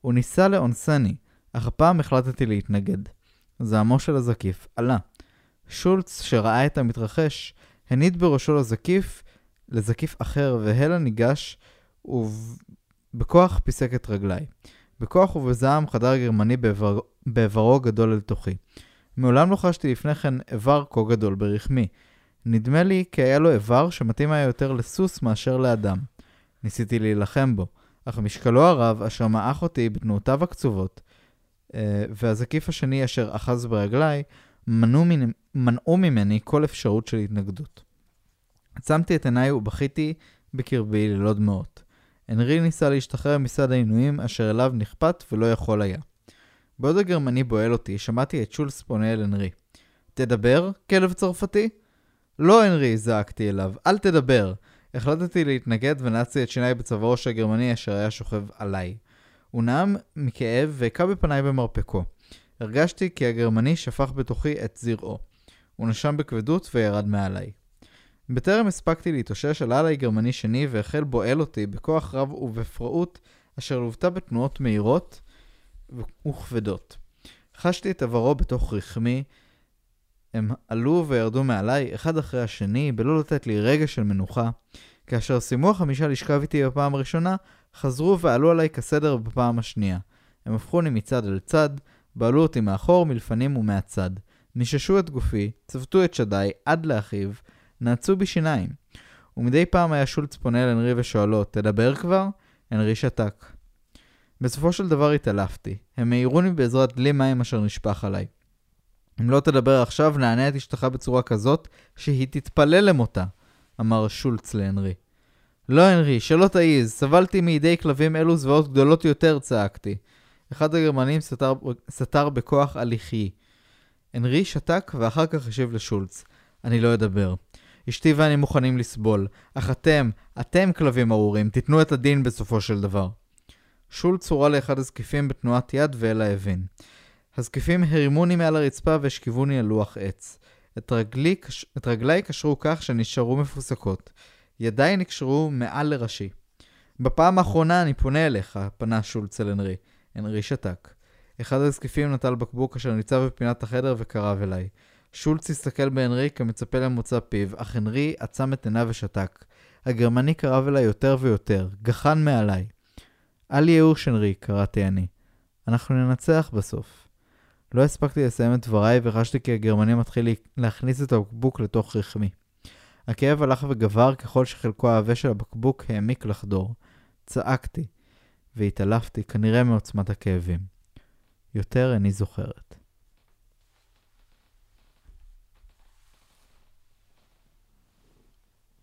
הוא ניסה לאונסני, אך הפעם החלטתי להתנגד. זעמו של הזקיף עלה. שולץ, שראה את המתרחש, הניד בראשו לזקיף, לזקיף אחר, והלה ניגש, ובכוח פיסק את רגליי. בכוח ובזעם חדר גרמני באיבר... באיברו גדול אל תוכי. מעולם לא חשתי לפני כן איבר כה גדול ברחמי. נדמה לי כי היה לו איבר שמתאים היה יותר לסוס מאשר לאדם. ניסיתי להילחם בו, אך משקלו הרב, אשר מעך אותי בתנועותיו הקצובות, והזקיף השני אשר אחז ברגליי, מנעו, ממני, מנעו ממני כל אפשרות של התנגדות. עצמתי את עיניי ובכיתי בקרבי ללא דמעות. הנרי ניסה להשתחרר מסד העינויים אשר אליו נכפת ולא יכול היה. בעוד הגרמני בועל אותי, שמעתי את שולס פונה אל הנרי. תדבר, כלב צרפתי? לא, הנרי, זעקתי אליו, אל תדבר. החלטתי להתנגד ונעצתי את שיניי בצווארו של הגרמני אשר היה שוכב עליי. הוא נאם מכאב והכה בפניי במרפקו. הרגשתי כי הגרמני שפך בתוכי את זרעו. הוא נשם בכבדות וירד מעליי. בטרם הספקתי להתאושש, עלה עליי גרמני שני והחל בועל אותי בכוח רב ובפראות, אשר לוותה בתנועות מהירות וכבדות. חשתי את עברו בתוך רחמי, הם עלו וירדו מעליי, אחד אחרי השני, בלא לתת לי רגע של מנוחה. כאשר סיימו החמישה לשכב איתי בפעם הראשונה, חזרו ועלו עליי כסדר בפעם השנייה. הם הפכוני מצד אל צד, בעלו אותי מאחור, מלפנים ומהצד. מיששו את גופי, צוותו את שדיי עד לאחיו, נעצו בי שיניים. ומדי פעם היה שולץ פונה אל הנרי ושואלו, תדבר כבר? הנרי שתק. בסופו של דבר התעלפתי. הם העירוני בעזרת דלי מים אשר נשפך עליי. אם לא תדבר עכשיו, נענה את אשתך בצורה כזאת שהיא תתפלל למותה, אמר שולץ להנרי. לא, הנרי, שלא תעיז, סבלתי מידי כלבים אלו זוועות גדולות יותר, צעקתי. אחד הגרמנים סתר, סתר בכוח הליכי. הנרי שתק ואחר כך השיב לשולץ. אני לא אדבר. אשתי ואני מוכנים לסבול, אך אתם, אתם כלבים ארורים, תיתנו את הדין בסופו של דבר. שולץ הורה לאחד הזקיפים בתנועת יד ואלה הבין. הזקיפים הרימוני מעל הרצפה והשכיבוני על לוח עץ. את, רגלי, את רגליי קשרו כך שנשארו מפוסקות. ידיי נקשרו מעל לראשי. בפעם האחרונה אני פונה אליך, פנה שולץ אל הנרי. הנרי שתק. אחד הזקיפים נטל בקבוק אשר ניצב בפינת החדר וקרב אליי. שולץ הסתכל בהנרי כמצפה למוצא פיו, אך הנרי עצם את עיניו ושתק. הגרמני קרב אליי יותר ויותר, גחן מעליי. אל ייאוש, הנרי, קראתי אני. אנחנו ננצח בסוף. לא הספקתי לסיים את דבריי וחשתי כי הגרמני מתחיל להכניס את הבקבוק לתוך רחמי. הכאב הלך וגבר ככל שחלקו העבה של הבקבוק העמיק לחדור. צעקתי, והתעלפתי כנראה מעוצמת הכאבים. יותר איני זוכרת.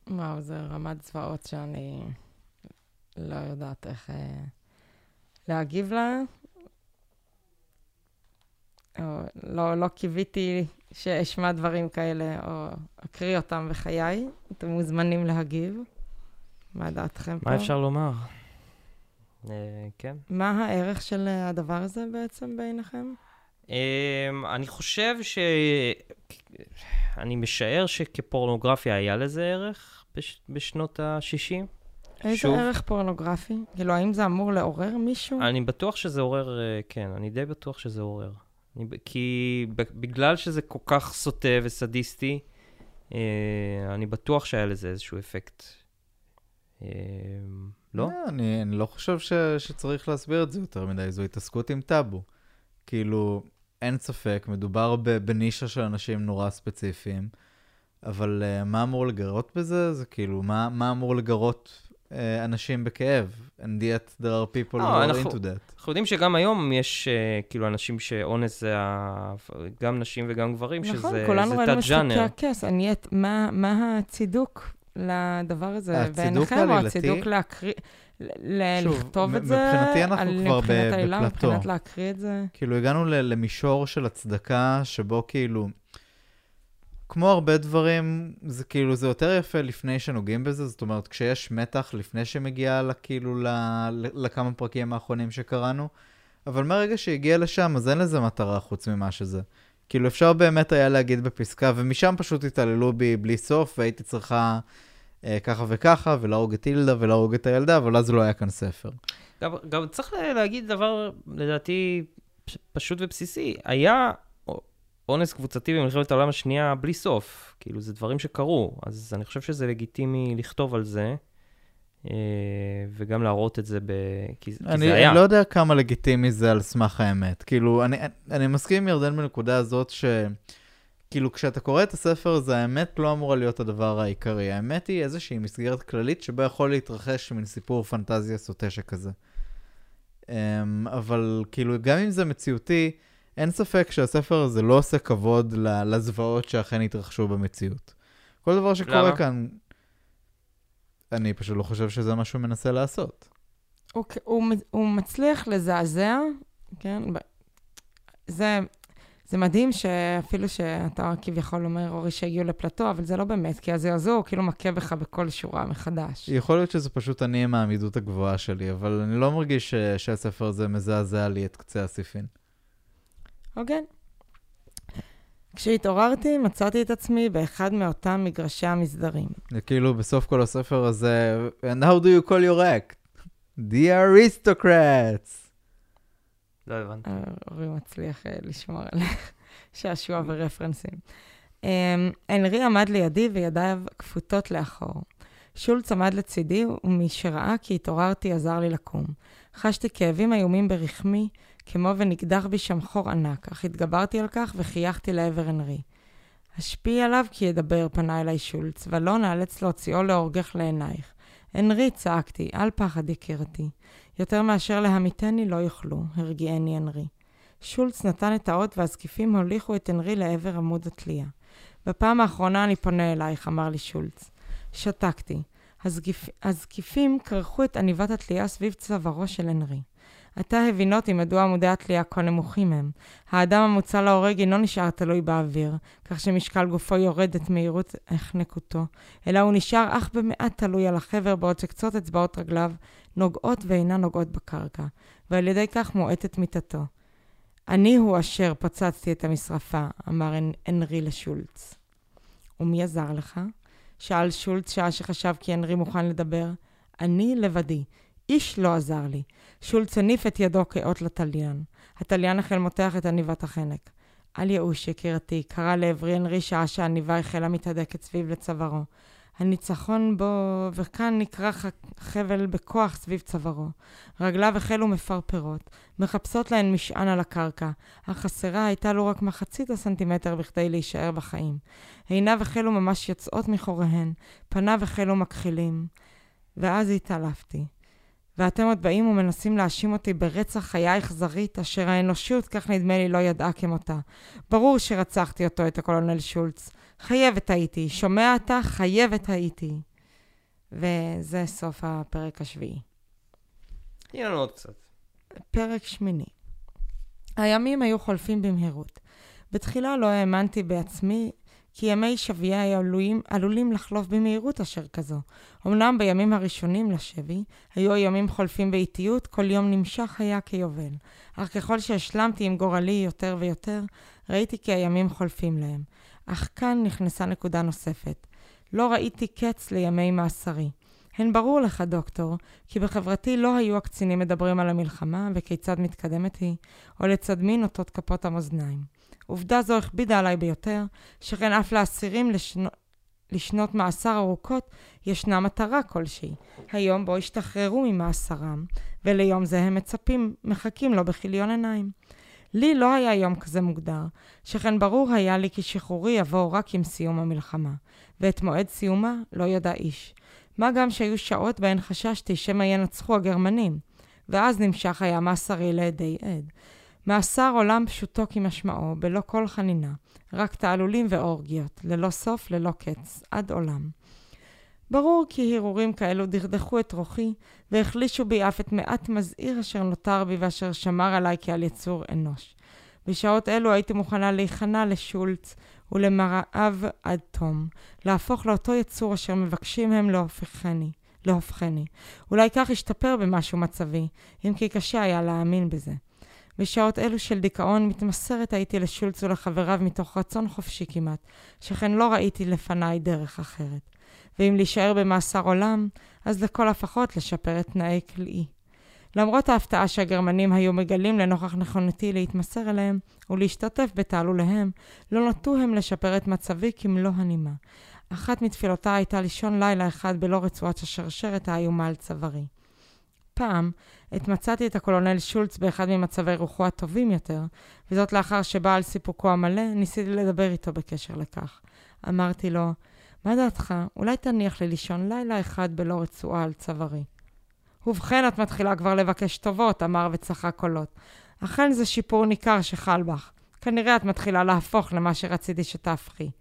וואו, זה רמת זוועות שאני לא יודעת איך אה, להגיב לה. לא, לא קיוויתי שאשמע דברים כאלה, או אקריא אותם בחיי. אתם מוזמנים להגיב. מה דעתכם פה? מה אפשר לומר? אה, כן. מה הערך של הדבר הזה בעצם בעיניכם? אמ, אני חושב ש... אני משער שכפורנוגרפיה היה לזה ערך בש... בשנות ה-60. איזה שוב. ערך פורנוגרפי? כאילו, האם זה אמור לעורר מישהו? אני בטוח שזה עורר, אה, כן, אני די בטוח שזה עורר. כי בגלל שזה כל כך סוטה וסדיסטי, אה, אני בטוח שהיה לזה איזשהו אפקט. אה, לא? אה, אני, אני לא חושב ש, שצריך להסביר את זה יותר מדי, זו התעסקות עם טאבו. כאילו, אין ספק, מדובר בנישה של אנשים נורא ספציפיים, אבל uh, מה אמור לגרות בזה? זה כאילו, מה, מה אמור לגרות אנשים בכאב? And yet there are people לא, who are into that. אנחנו יודעים שגם היום יש אה, כאילו אנשים שאונס זה. גם נשים וגם גברים, נכון, שזה כולנו זה ראינו משחקי תת-ג'אנר. הכס. אני, את- מה מה הצידוק לדבר הזה הצידוק בעיניכם, או העלילתי- הצידוק להקריא, לכתוב את זה? מבחינתי אנחנו כבר בפלטו. מבחינת להקריא את זה? כאילו, הגענו למישור של הצדקה, שבו כאילו, כמו הרבה דברים, זה כאילו, זה יותר יפה לפני שנוגעים בזה, זאת אומרת, כשיש מתח לפני שמגיע כאילו ל- לכמה פרקים האחרונים שקראנו, אבל מהרגע שהגיע לשם, אז אין לזה מטרה חוץ ממה שזה. כאילו, אפשר באמת היה להגיד בפסקה, ומשם פשוט התעללו בי בלי סוף, והייתי צריכה אה, ככה וככה, ולהרוג את הילדה ולהרוג את הילדה, אבל אז לא היה כאן ספר. גם, גם צריך לה- להגיד דבר, לדעתי, פשוט ובסיסי. היה אונס קבוצתי במלחמת העולם השנייה בלי סוף. כאילו, זה דברים שקרו, אז אני חושב שזה לגיטימי לכתוב על זה, אה, וגם להראות את זה, ב... כי, כי אני, זה היה. אני לא יודע כמה לגיטימי זה על סמך האמת. כאילו, אני, אני מסכים עם ירדן בנקודה הזאת ש... כאילו, כשאתה קורא את הספר הזה, האמת לא אמורה להיות הדבר העיקרי. האמת היא איזושהי מסגרת כללית שבה יכול להתרחש מין סיפור פנטזיה סוטה שכזה. Um, אבל כאילו, גם אם זה מציאותי, אין ספק שהספר הזה לא עושה כבוד לזוועות שאכן התרחשו במציאות. כל דבר שקורה למה? כאן, אני פשוט לא חושב שזה מה שהוא מנסה לעשות. הוא, כ- הוא, הוא מצליח לזעזע, כן? זה, זה מדהים שאפילו שאתה כביכול אומר, אורי, שהגיעו לפלטו, אבל זה לא באמת, כי הזעזוע הוא כאילו מכה בך בכל שורה מחדש. יכול להיות שזה פשוט אני עם העמידות הגבוהה שלי, אבל אני לא מרגיש ש... שהספר הזה מזעזע לי את קצה הסיפין. הוגן. כשהתעוררתי, מצאתי את עצמי באחד מאותם מגרשי המסדרים. זה כאילו בסוף כל הספר הזה, And how do you call your act? The aristocrats. לא הבנתי. אורי מצליח אה, לשמור על [LAUGHS] שעשוע ורפרנסים. אמ, הנרי עמד לידי וידיו כפותות לאחור. שולץ עמד לצידי, ומששראה כי התעוררתי עזר לי לקום. חשתי כאבים איומים ברחמי, כמו ונקדח בי שם חור ענק, אך התגברתי על כך וחייכתי לעבר הנרי. השפיעי עליו כי ידבר, פנה אליי שולץ, ולא נאלץ להוציאו להורגך לעינייך. הנרי, צעקתי, אל פחד, יקירתי. יותר מאשר להמיתני לא יוכלו, הרגיעני הנרי. שולץ נתן את האות והזקיפים הוליכו את הנרי לעבר עמוד התלייה. בפעם האחרונה אני פונה אלייך, אמר לי שולץ. שתקתי. הזגיפ... הזקיפים כרכו את עניבת התלייה סביב צווארו של הנרי. עתה הבינותי מדוע עמודי התלייה כה נמוכים הם. האדם המוצא להורג אינו נשאר תלוי באוויר, כך שמשקל גופו יורד את מהירות החנקותו, אלא הוא נשאר אך במעט תלוי על החבר, בעוד שקצות אצבעות רגליו נוגעות ואינן נוגעות בקרקע, ועל ידי כך מועטת מיטתו. אני הוא אשר פצצתי את המשרפה, אמר הנ- הנרי לשולץ. ומי עזר לך? שאל שולץ שעה שחשב כי הנרי מוכן לדבר. אני לבדי. איש לא עזר לי. שולץ הניף את ידו כאות לתליין. התליין החל מותח את עניבת החנק. אל ייאוש, יקירתי, קרא לעברי הנרי שעה שהעניבה החלה מתהדקת סביב לצווארו. הניצחון בו, וכאן נקרע חבל בכוח סביב צווארו. רגליו החלו מפרפרות, מחפשות להן משען על הקרקע, אך חסרה הייתה לו רק מחצית הסנטימטר בכדי להישאר בחיים. עיניו החלו ממש יוצאות מחוריהן, פניו החלו מכחילים. ואז התעלפתי. ואתם עוד באים ומנסים להאשים אותי ברצח חיה אכזרית, אשר האנושות, כך נדמה לי, לא ידעה כמותה. ברור שרצחתי אותו, את הקולונל שולץ. חייבת הייתי. שומע אתה? חייבת הייתי. וזה סוף הפרק השביעי. תני לנו עוד קצת. פרק שמיני. הימים היו חולפים במהירות. בתחילה לא האמנתי בעצמי כי ימי שביעי עלולים, עלולים לחלוף במהירות אשר כזו. אמנם בימים הראשונים לשבי, היו הימים חולפים באיטיות, כל יום נמשך היה כיובל. אך ככל שהשלמתי עם גורלי יותר ויותר, ראיתי כי הימים חולפים להם. אך כאן נכנסה נקודה נוספת. לא ראיתי קץ לימי מאסרי. הן ברור לך, דוקטור, כי בחברתי לא היו הקצינים מדברים על המלחמה וכיצד מתקדמת היא, או לצד מי נוטות כפות המאזניים. עובדה זו הכבידה עליי ביותר, שכן אף לאסירים לשנ... לשנות מאסר ארוכות ישנה מטרה כלשהי, היום בו השתחררו ממאסרם, וליום זה הם מצפים, מחכים לו בכיליון עיניים. לי לא היה יום כזה מוגדר, שכן ברור היה לי כי שחרורי יבוא רק עם סיום המלחמה, ואת מועד סיומה לא ידע איש. מה גם שהיו שעות בהן חששתי שמא ינצחו הגרמנים, ואז נמשך היה מאסרי לעדי עד. מאסר עולם פשוטו כמשמעו, בלא כל חנינה, רק תעלולים ואורגיות, ללא סוף, ללא קץ, עד עולם. ברור כי הרהורים כאלו דכדכו את רוחי, והחלישו בי אף את מעט מזהיר אשר נותר בי ואשר שמר עליי כעל יצור אנוש. בשעות אלו הייתי מוכנה להיכנע לשולץ ולמרעיו עד תום, להפוך לאותו יצור אשר מבקשים הם להופכני. להופכני. אולי כך ישתפר במשהו מצבי, אם כי קשה היה להאמין בזה. בשעות אלו של דיכאון מתמסרת הייתי לשולץ ולחבריו מתוך רצון חופשי כמעט, שכן לא ראיתי לפניי דרך אחרת. ואם להישאר במאסר עולם, אז לכל הפחות לשפר את תנאי כליאי. למרות ההפתעה שהגרמנים היו מגלים לנוכח נכונתי להתמסר אליהם ולהשתתף בתעלוליהם, לא נטו הם לשפר את מצבי כמלוא הנימה. אחת מתפילותיי הייתה לישון לילה אחד בלא רצועת השרשרת האיומה על צווארי. פעם, עת מצאתי את הקולונל שולץ באחד ממצבי רוחו הטובים יותר, וזאת לאחר שבא על סיפוקו המלא, ניסיתי לדבר איתו בקשר לכך. אמרתי לו, מה דעתך? אולי תניח לי לישון לילה אחד בלא רצועה על צווארי. ובכן, את מתחילה כבר לבקש טובות, אמר וצחק קולות. אכן זה שיפור ניכר שחל בך. כנראה את מתחילה להפוך למה שרציתי שתהפכי.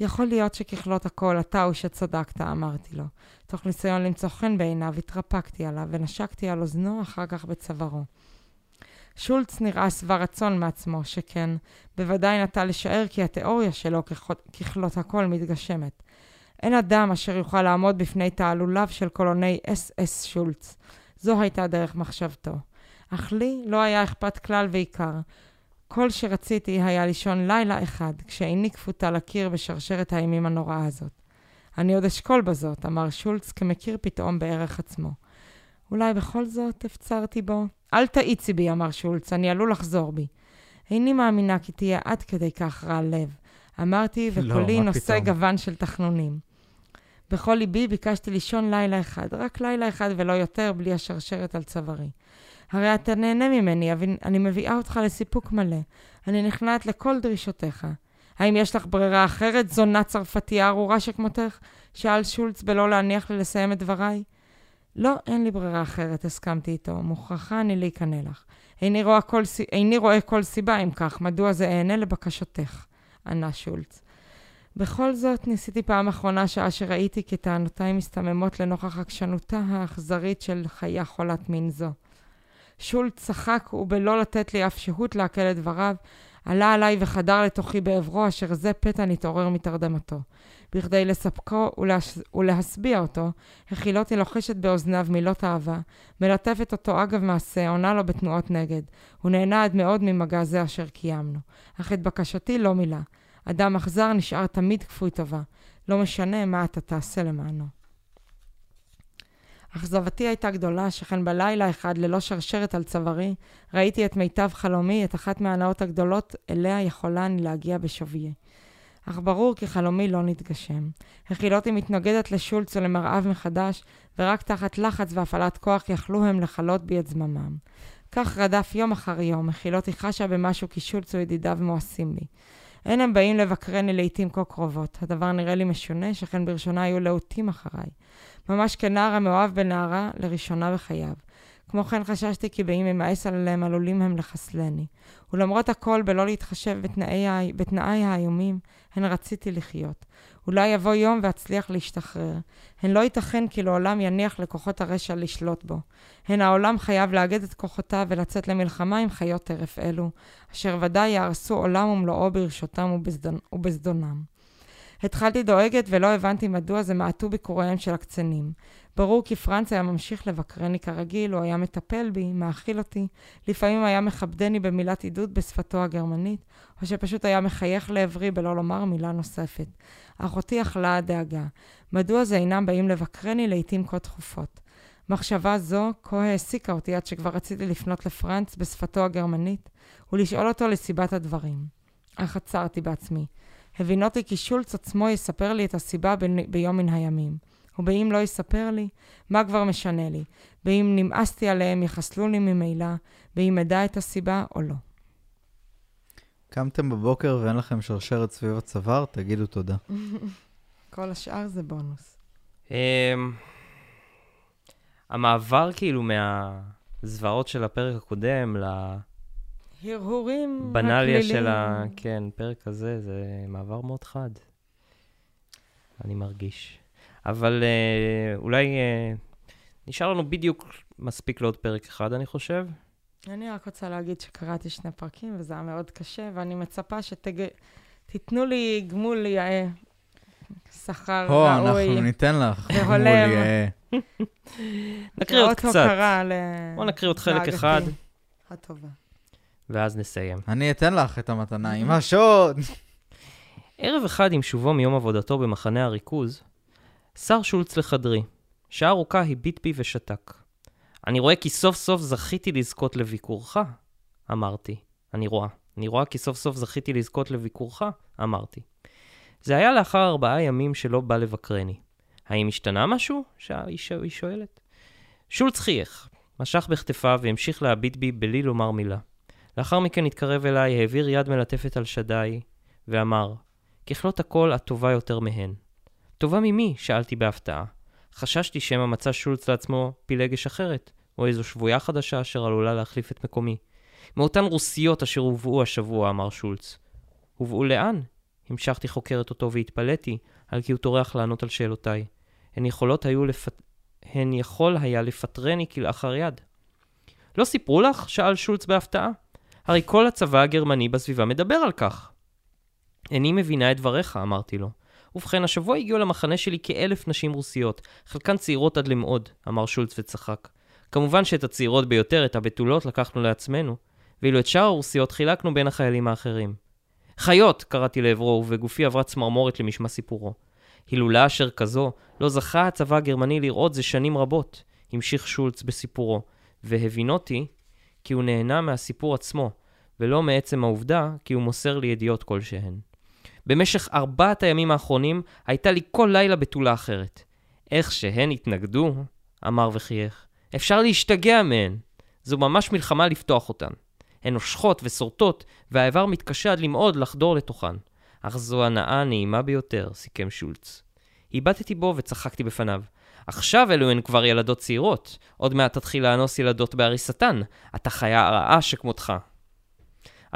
יכול להיות שככלות הכל אתה הוא שצדקת, אמרתי לו. תוך ניסיון למצוא חן בעיניו, התרפקתי עליו ונשקתי על אוזנו, אחר כך בצווארו. שולץ נראה שבע רצון מעצמו, שכן, בוודאי נטה לשער כי התיאוריה שלו ככלות הכל מתגשמת. אין אדם אשר יוכל לעמוד בפני תעלוליו של קולוני אס-אס שולץ. זו הייתה דרך מחשבתו. אך לי לא היה אכפת כלל ועיקר. כל שרציתי היה לישון לילה אחד, כשאיני כפותה לקיר בשרשרת האימים הנוראה הזאת. אני עוד אשקול בזאת, אמר שולץ כמכיר פתאום בערך עצמו. אולי בכל זאת הפצרתי בו? אל תאיצי בי, אמר שולץ, אני עלול לחזור בי. איני מאמינה כי תהיה עד כדי כך רע לב. אמרתי, לא, וקולי לא, נושא גוון של תחנונים. בכל ליבי ביקשתי לישון לילה אחד, רק לילה אחד ולא יותר, בלי השרשרת על צווארי. הרי אתה נהנה ממני, אני מביאה אותך לסיפוק מלא. אני נכנעת לכל דרישותיך. האם יש לך ברירה אחרת, זונה צרפתייה ארורה שכמותך? שאל שולץ בלא להניח לי לסיים את דבריי. לא, אין לי ברירה אחרת, הסכמתי איתו. מוכרחה אני להיכנע לך. איני רואה, כל, איני רואה כל סיבה אם כך, מדוע זה אענה לבקשתך, ענה שולץ. בכל זאת, ניסיתי פעם אחרונה שעה שראיתי כי טענותיי מסתממות לנוכח עקשנותה האכזרית של חיה חולת מין זו. שולץ צחק, ובלא לתת לי אף שהות לעכל את דבריו, עלה עליי וחדר לתוכי בעברו, אשר זה פתע נתעורר מתרדמתו. בכדי לספקו ולהש... ולהשביע אותו, הכילותי לוחשת באוזניו מילות אהבה, מלטפת אותו אגב מעשה, עונה לו בתנועות נגד. הוא נהנה עד מאוד ממגע זה אשר קיימנו. אך את בקשתי לא מילא. אדם אכזר נשאר תמיד כפוי טובה. לא משנה מה אתה תעשה למענו. אכזבתי הייתה גדולה, שכן בלילה אחד, ללא שרשרת על צווארי, ראיתי את מיטב חלומי, את אחת מהנאות הגדולות אליה יכולה אני להגיע בשוויי. אך ברור כי חלומי לא נתגשם. החילותי מתנגדת לשולץ ולמרעיו מחדש, ורק תחת לחץ והפעלת כוח יכלו הם לכלות בי את זממם. כך רדף יום אחר יום, החילותי חשה במשהו כי שולץ וידידיו מואסים בי. אין הם באים לבקרני לעיתים כה קרובות. הדבר נראה לי משונה, שכן בראשונה היו להוטים אחריי. ממש כנער המאוהב בנערה לראשונה בחייו. כמו כן חששתי כי באם אמאס עליהם עלולים הם לחסלני. ולמרות הכל, בלא להתחשב בתנאי, בתנאי האיומים, הן רציתי לחיות. אולי יבוא יום ואצליח להשתחרר. הן לא ייתכן כי לעולם יניח לכוחות הרשע לשלוט בו. הן העולם חייב לאגד את כוחותיו ולצאת למלחמה עם חיות טרף אלו, אשר ודאי יהרסו עולם ומלואו ברשותם ובזדונם. התחלתי דואגת ולא הבנתי מדוע זה מעטו ביקוריהם של הקצנים. ברור כי פרנץ היה ממשיך לבקרני כרגיל, הוא היה מטפל בי, מאכיל אותי, לפעמים היה מכבדני במילת עידוד בשפתו הגרמנית, או שפשוט היה מחייך לעברי בלא לומר מילה נוספת. אחותי אכלה הדאגה. מדוע זה אינם באים לבקרני לעתים כה תכופות? מחשבה זו כה העסיקה אותי עד שכבר רציתי לפנות לפרנץ בשפתו הגרמנית ולשאול אותו לסיבת הדברים. אך עצרתי בעצמי. הבין אותי כי שולץ עצמו יספר לי את הסיבה ב- ביום מן הימים. ובאם לא יספר לי, מה כבר משנה לי? באם נמאסתי עליהם, יחסלו לי ממילא, באם אדע את הסיבה או לא. קמתם בבוקר ואין לכם שרשרת סביב הצוואר, תגידו תודה. [LAUGHS] כל השאר זה בונוס. אמ, המעבר כאילו מהזוועות של הפרק הקודם הרהורים לבנליה הכליליים. של ה... כן, פרק הזה, זה מעבר מאוד חד. אני מרגיש. אבל אה, אולי אה, נשאר לנו בדיוק מספיק לעוד פרק אחד, אני חושב. אני רק רוצה להגיד שקראתי שני פרקים, וזה היה מאוד קשה, ואני מצפה שתיתנו לי גמול יאה, שכר ראוי. אנחנו ניתן לך. מולי, אה, [LAUGHS] נקריא עוד קצת. בוא נקריא עוד חלק אחד, הטובה. ואז נסיים. אני אתן לך את המתנה עם השוד. ערב אחד עם שובו מיום עבודתו במחנה הריכוז, שר שולץ לחדרי. שעה ארוכה הביט בי ושתק. אני רואה כי סוף סוף זכיתי לזכות לביקורך, אמרתי. אני רואה. אני רואה כי סוף סוף זכיתי לזכות לביקורך, אמרתי. זה היה לאחר ארבעה ימים שלא בא לבקרני. האם השתנה משהו? היא שואלת. שולץ חייך, משך בכתפיו והמשיך להביט בי בלי לומר מילה. לאחר מכן התקרב אליי, העביר יד מלטפת על שדיי, ואמר, ככלות הכל את טובה יותר מהן. טובה ממי? שאלתי בהפתעה. חששתי שמא מצא שולץ לעצמו פילגש אחרת, או איזו שבויה חדשה אשר עלולה להחליף את מקומי. מאותן רוסיות אשר הובאו השבוע, אמר שולץ. הובאו לאן? המשכתי חוקרת אותו והתפלאתי על כי הוא טורח לענות על שאלותיי. הן יכולות היו לפט... הן יכול היה לפטרני כלאחר יד. לא סיפרו לך? שאל שולץ בהפתעה. הרי כל הצבא הגרמני בסביבה מדבר על כך. איני מבינה את דבריך, אמרתי לו. ובכן, השבוע הגיעו למחנה שלי כאלף נשים רוסיות, חלקן צעירות עד למאוד, אמר שולץ וצחק. כמובן שאת הצעירות ביותר, את הבתולות, לקחנו לעצמנו, ואילו את שאר הרוסיות חילקנו בין החיילים האחרים. חיות! קראתי לעברו, ובגופי עברה צמרמורת למשמע סיפורו. הילולה אשר כזו לא זכה הצבא הגרמני לראות זה שנים רבות, המשיך שולץ בסיפורו, והבינותי כי הוא נהנה מהסיפור עצמו, ולא מעצם העובדה כי הוא מוסר לי ידיעות כלשהן. במשך ארבעת הימים האחרונים הייתה לי כל לילה בתולה אחרת. איך שהן התנגדו, אמר וחייך, אפשר להשתגע מהן. זו ממש מלחמה לפתוח אותן. הן נושכות ושורטות, והאיבר מתקשה עד למאוד לחדור לתוכן. אך זו הנאה הנעימה ביותר, סיכם שולץ. הבטתי בו וצחקתי בפניו. עכשיו אלו הן כבר ילדות צעירות. עוד מעט תתחיל לאנוס ילדות בהריסתן. אתה חיה רעה שכמותך.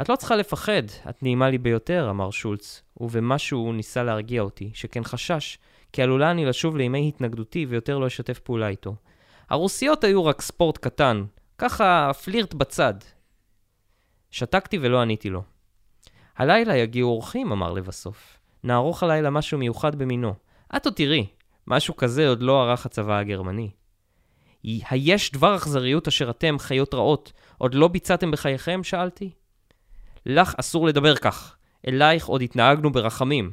את לא צריכה לפחד, את נעימה לי ביותר, אמר שולץ, ובמשהו הוא ניסה להרגיע אותי, שכן חשש, כי עלולה אני לשוב לימי התנגדותי ויותר לא אשתף פעולה איתו. הרוסיות היו רק ספורט קטן, ככה פלירט בצד. שתקתי ולא עניתי לו. הלילה יגיעו אורחים, אמר לבסוף. נערוך הלילה משהו מיוחד במינו. את עוד תראי, משהו כזה עוד לא ערך הצבא הגרמני. היש דבר אכזריות אשר אתם, חיות רעות, עוד לא ביצעתם בחייכם? שאלתי. לך אסור לדבר כך. אלייך עוד התנהגנו ברחמים.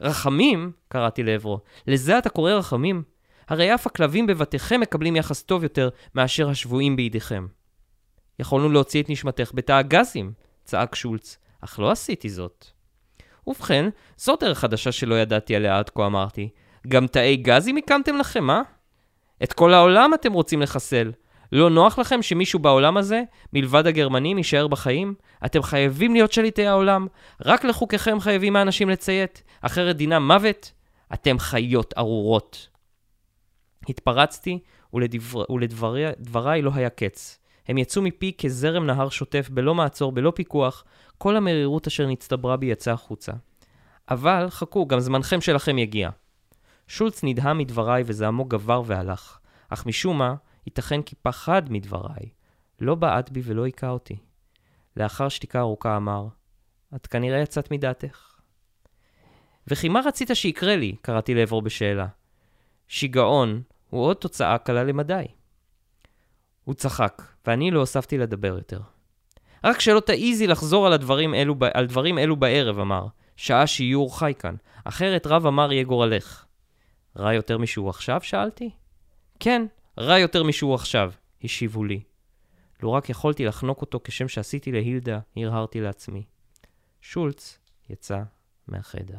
רחמים? קראתי לעברו. לזה אתה קורא רחמים? הרי אף הכלבים בבתיכם מקבלים יחס טוב יותר מאשר השבויים בידיכם. יכולנו להוציא את נשמתך בתא הגזים, צעק שולץ, אך לא עשיתי זאת. ובכן, זו דרך חדשה שלא ידעתי עליה עד כה אמרתי. גם תאי גזים הקמתם לכם, אה? את כל העולם אתם רוצים לחסל. לא נוח לכם שמישהו בעולם הזה, מלבד הגרמנים, יישאר בחיים? אתם חייבים להיות שליטי העולם. רק לחוקיכם חייבים האנשים לציית, אחרת דינם מוות. אתם חיות ארורות. התפרצתי, ולדבר... ולדבריי לא היה קץ. הם יצאו מפי כזרם נהר שוטף, בלא מעצור, בלא פיקוח. כל המרירות אשר נצטברה בי יצאה החוצה. אבל, חכו, גם זמנכם שלכם יגיע. שולץ נדהם מדבריי וזעמו גבר והלך. אך משום מה, ייתכן כי פחד מדבריי. לא בעט בי ולא היכה אותי. לאחר שתיקה ארוכה אמר, את כנראה יצאת מדעתך. וכי מה רצית שיקרה לי? קראתי לעברו בשאלה. שיגעון, הוא עוד תוצאה קלה למדי. הוא צחק, ואני לא הוספתי לדבר יותר. רק שלא תעיזי לחזור על, הדברים אלו, על דברים אלו בערב, אמר. שעה שיעור חי כאן. אחרת רב אמר יהיה גורלך. רע יותר משהוא עכשיו? שאלתי. כן, רע יותר משהוא עכשיו, השיבו לי. לו רק יכולתי לחנוק אותו כשם שעשיתי להילדה, הרהרתי לעצמי. שולץ יצא מהחדר.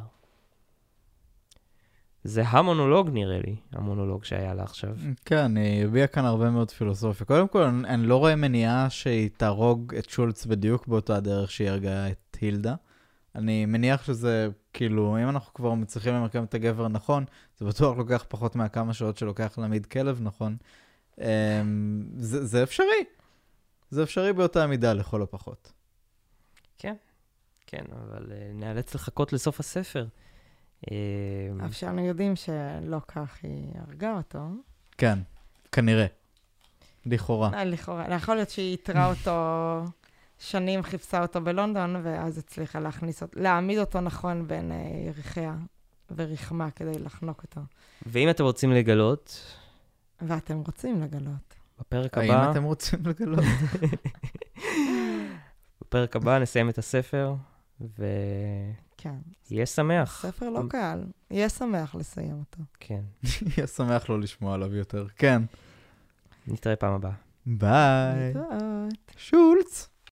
זה המונולוג נראה לי, המונולוג שהיה לה עכשיו. כן, היא הביעה כאן הרבה מאוד פילוסופיה. קודם כל, אני, אני לא רואה מניעה שהיא תהרוג את שולץ בדיוק באותה דרך שהיא הרגה את הילדה. אני מניח שזה, כאילו, אם אנחנו כבר מצליחים למרקם את הגבר נכון, זה בטוח לוקח פחות מהכמה שעות שלוקח להעמיד כלב נכון. אמ, זה, זה אפשרי. זה אפשרי באותה מידה לכל הפחות. כן, אבל uh, נאלץ לחכות לסוף הספר. אף שאנו יודעים שלא כך היא הרגה אותו. כן, כנראה. לכאורה. אה, לכאורה, יכול להיות שהיא איתרה אותו שנים, חיפשה אותו בלונדון, ואז הצליחה להכניס אותו, להעמיד אותו נכון בין אה, יריחיה ורחמה כדי לחנוק אותו. ואם אתם רוצים לגלות, ואתם רוצים לגלות. בפרק האם הבא, אתם רוצים לגלות? [LAUGHS] בפרק הבא נסיים את הספר, ויהיה כן, שמח. ספר לא קל. יהיה שמח לסיים אותו. כן. [LAUGHS] יהיה שמח לא לשמוע עליו יותר. כן. נתראה פעם הבאה. ביי. להתראות. שולץ.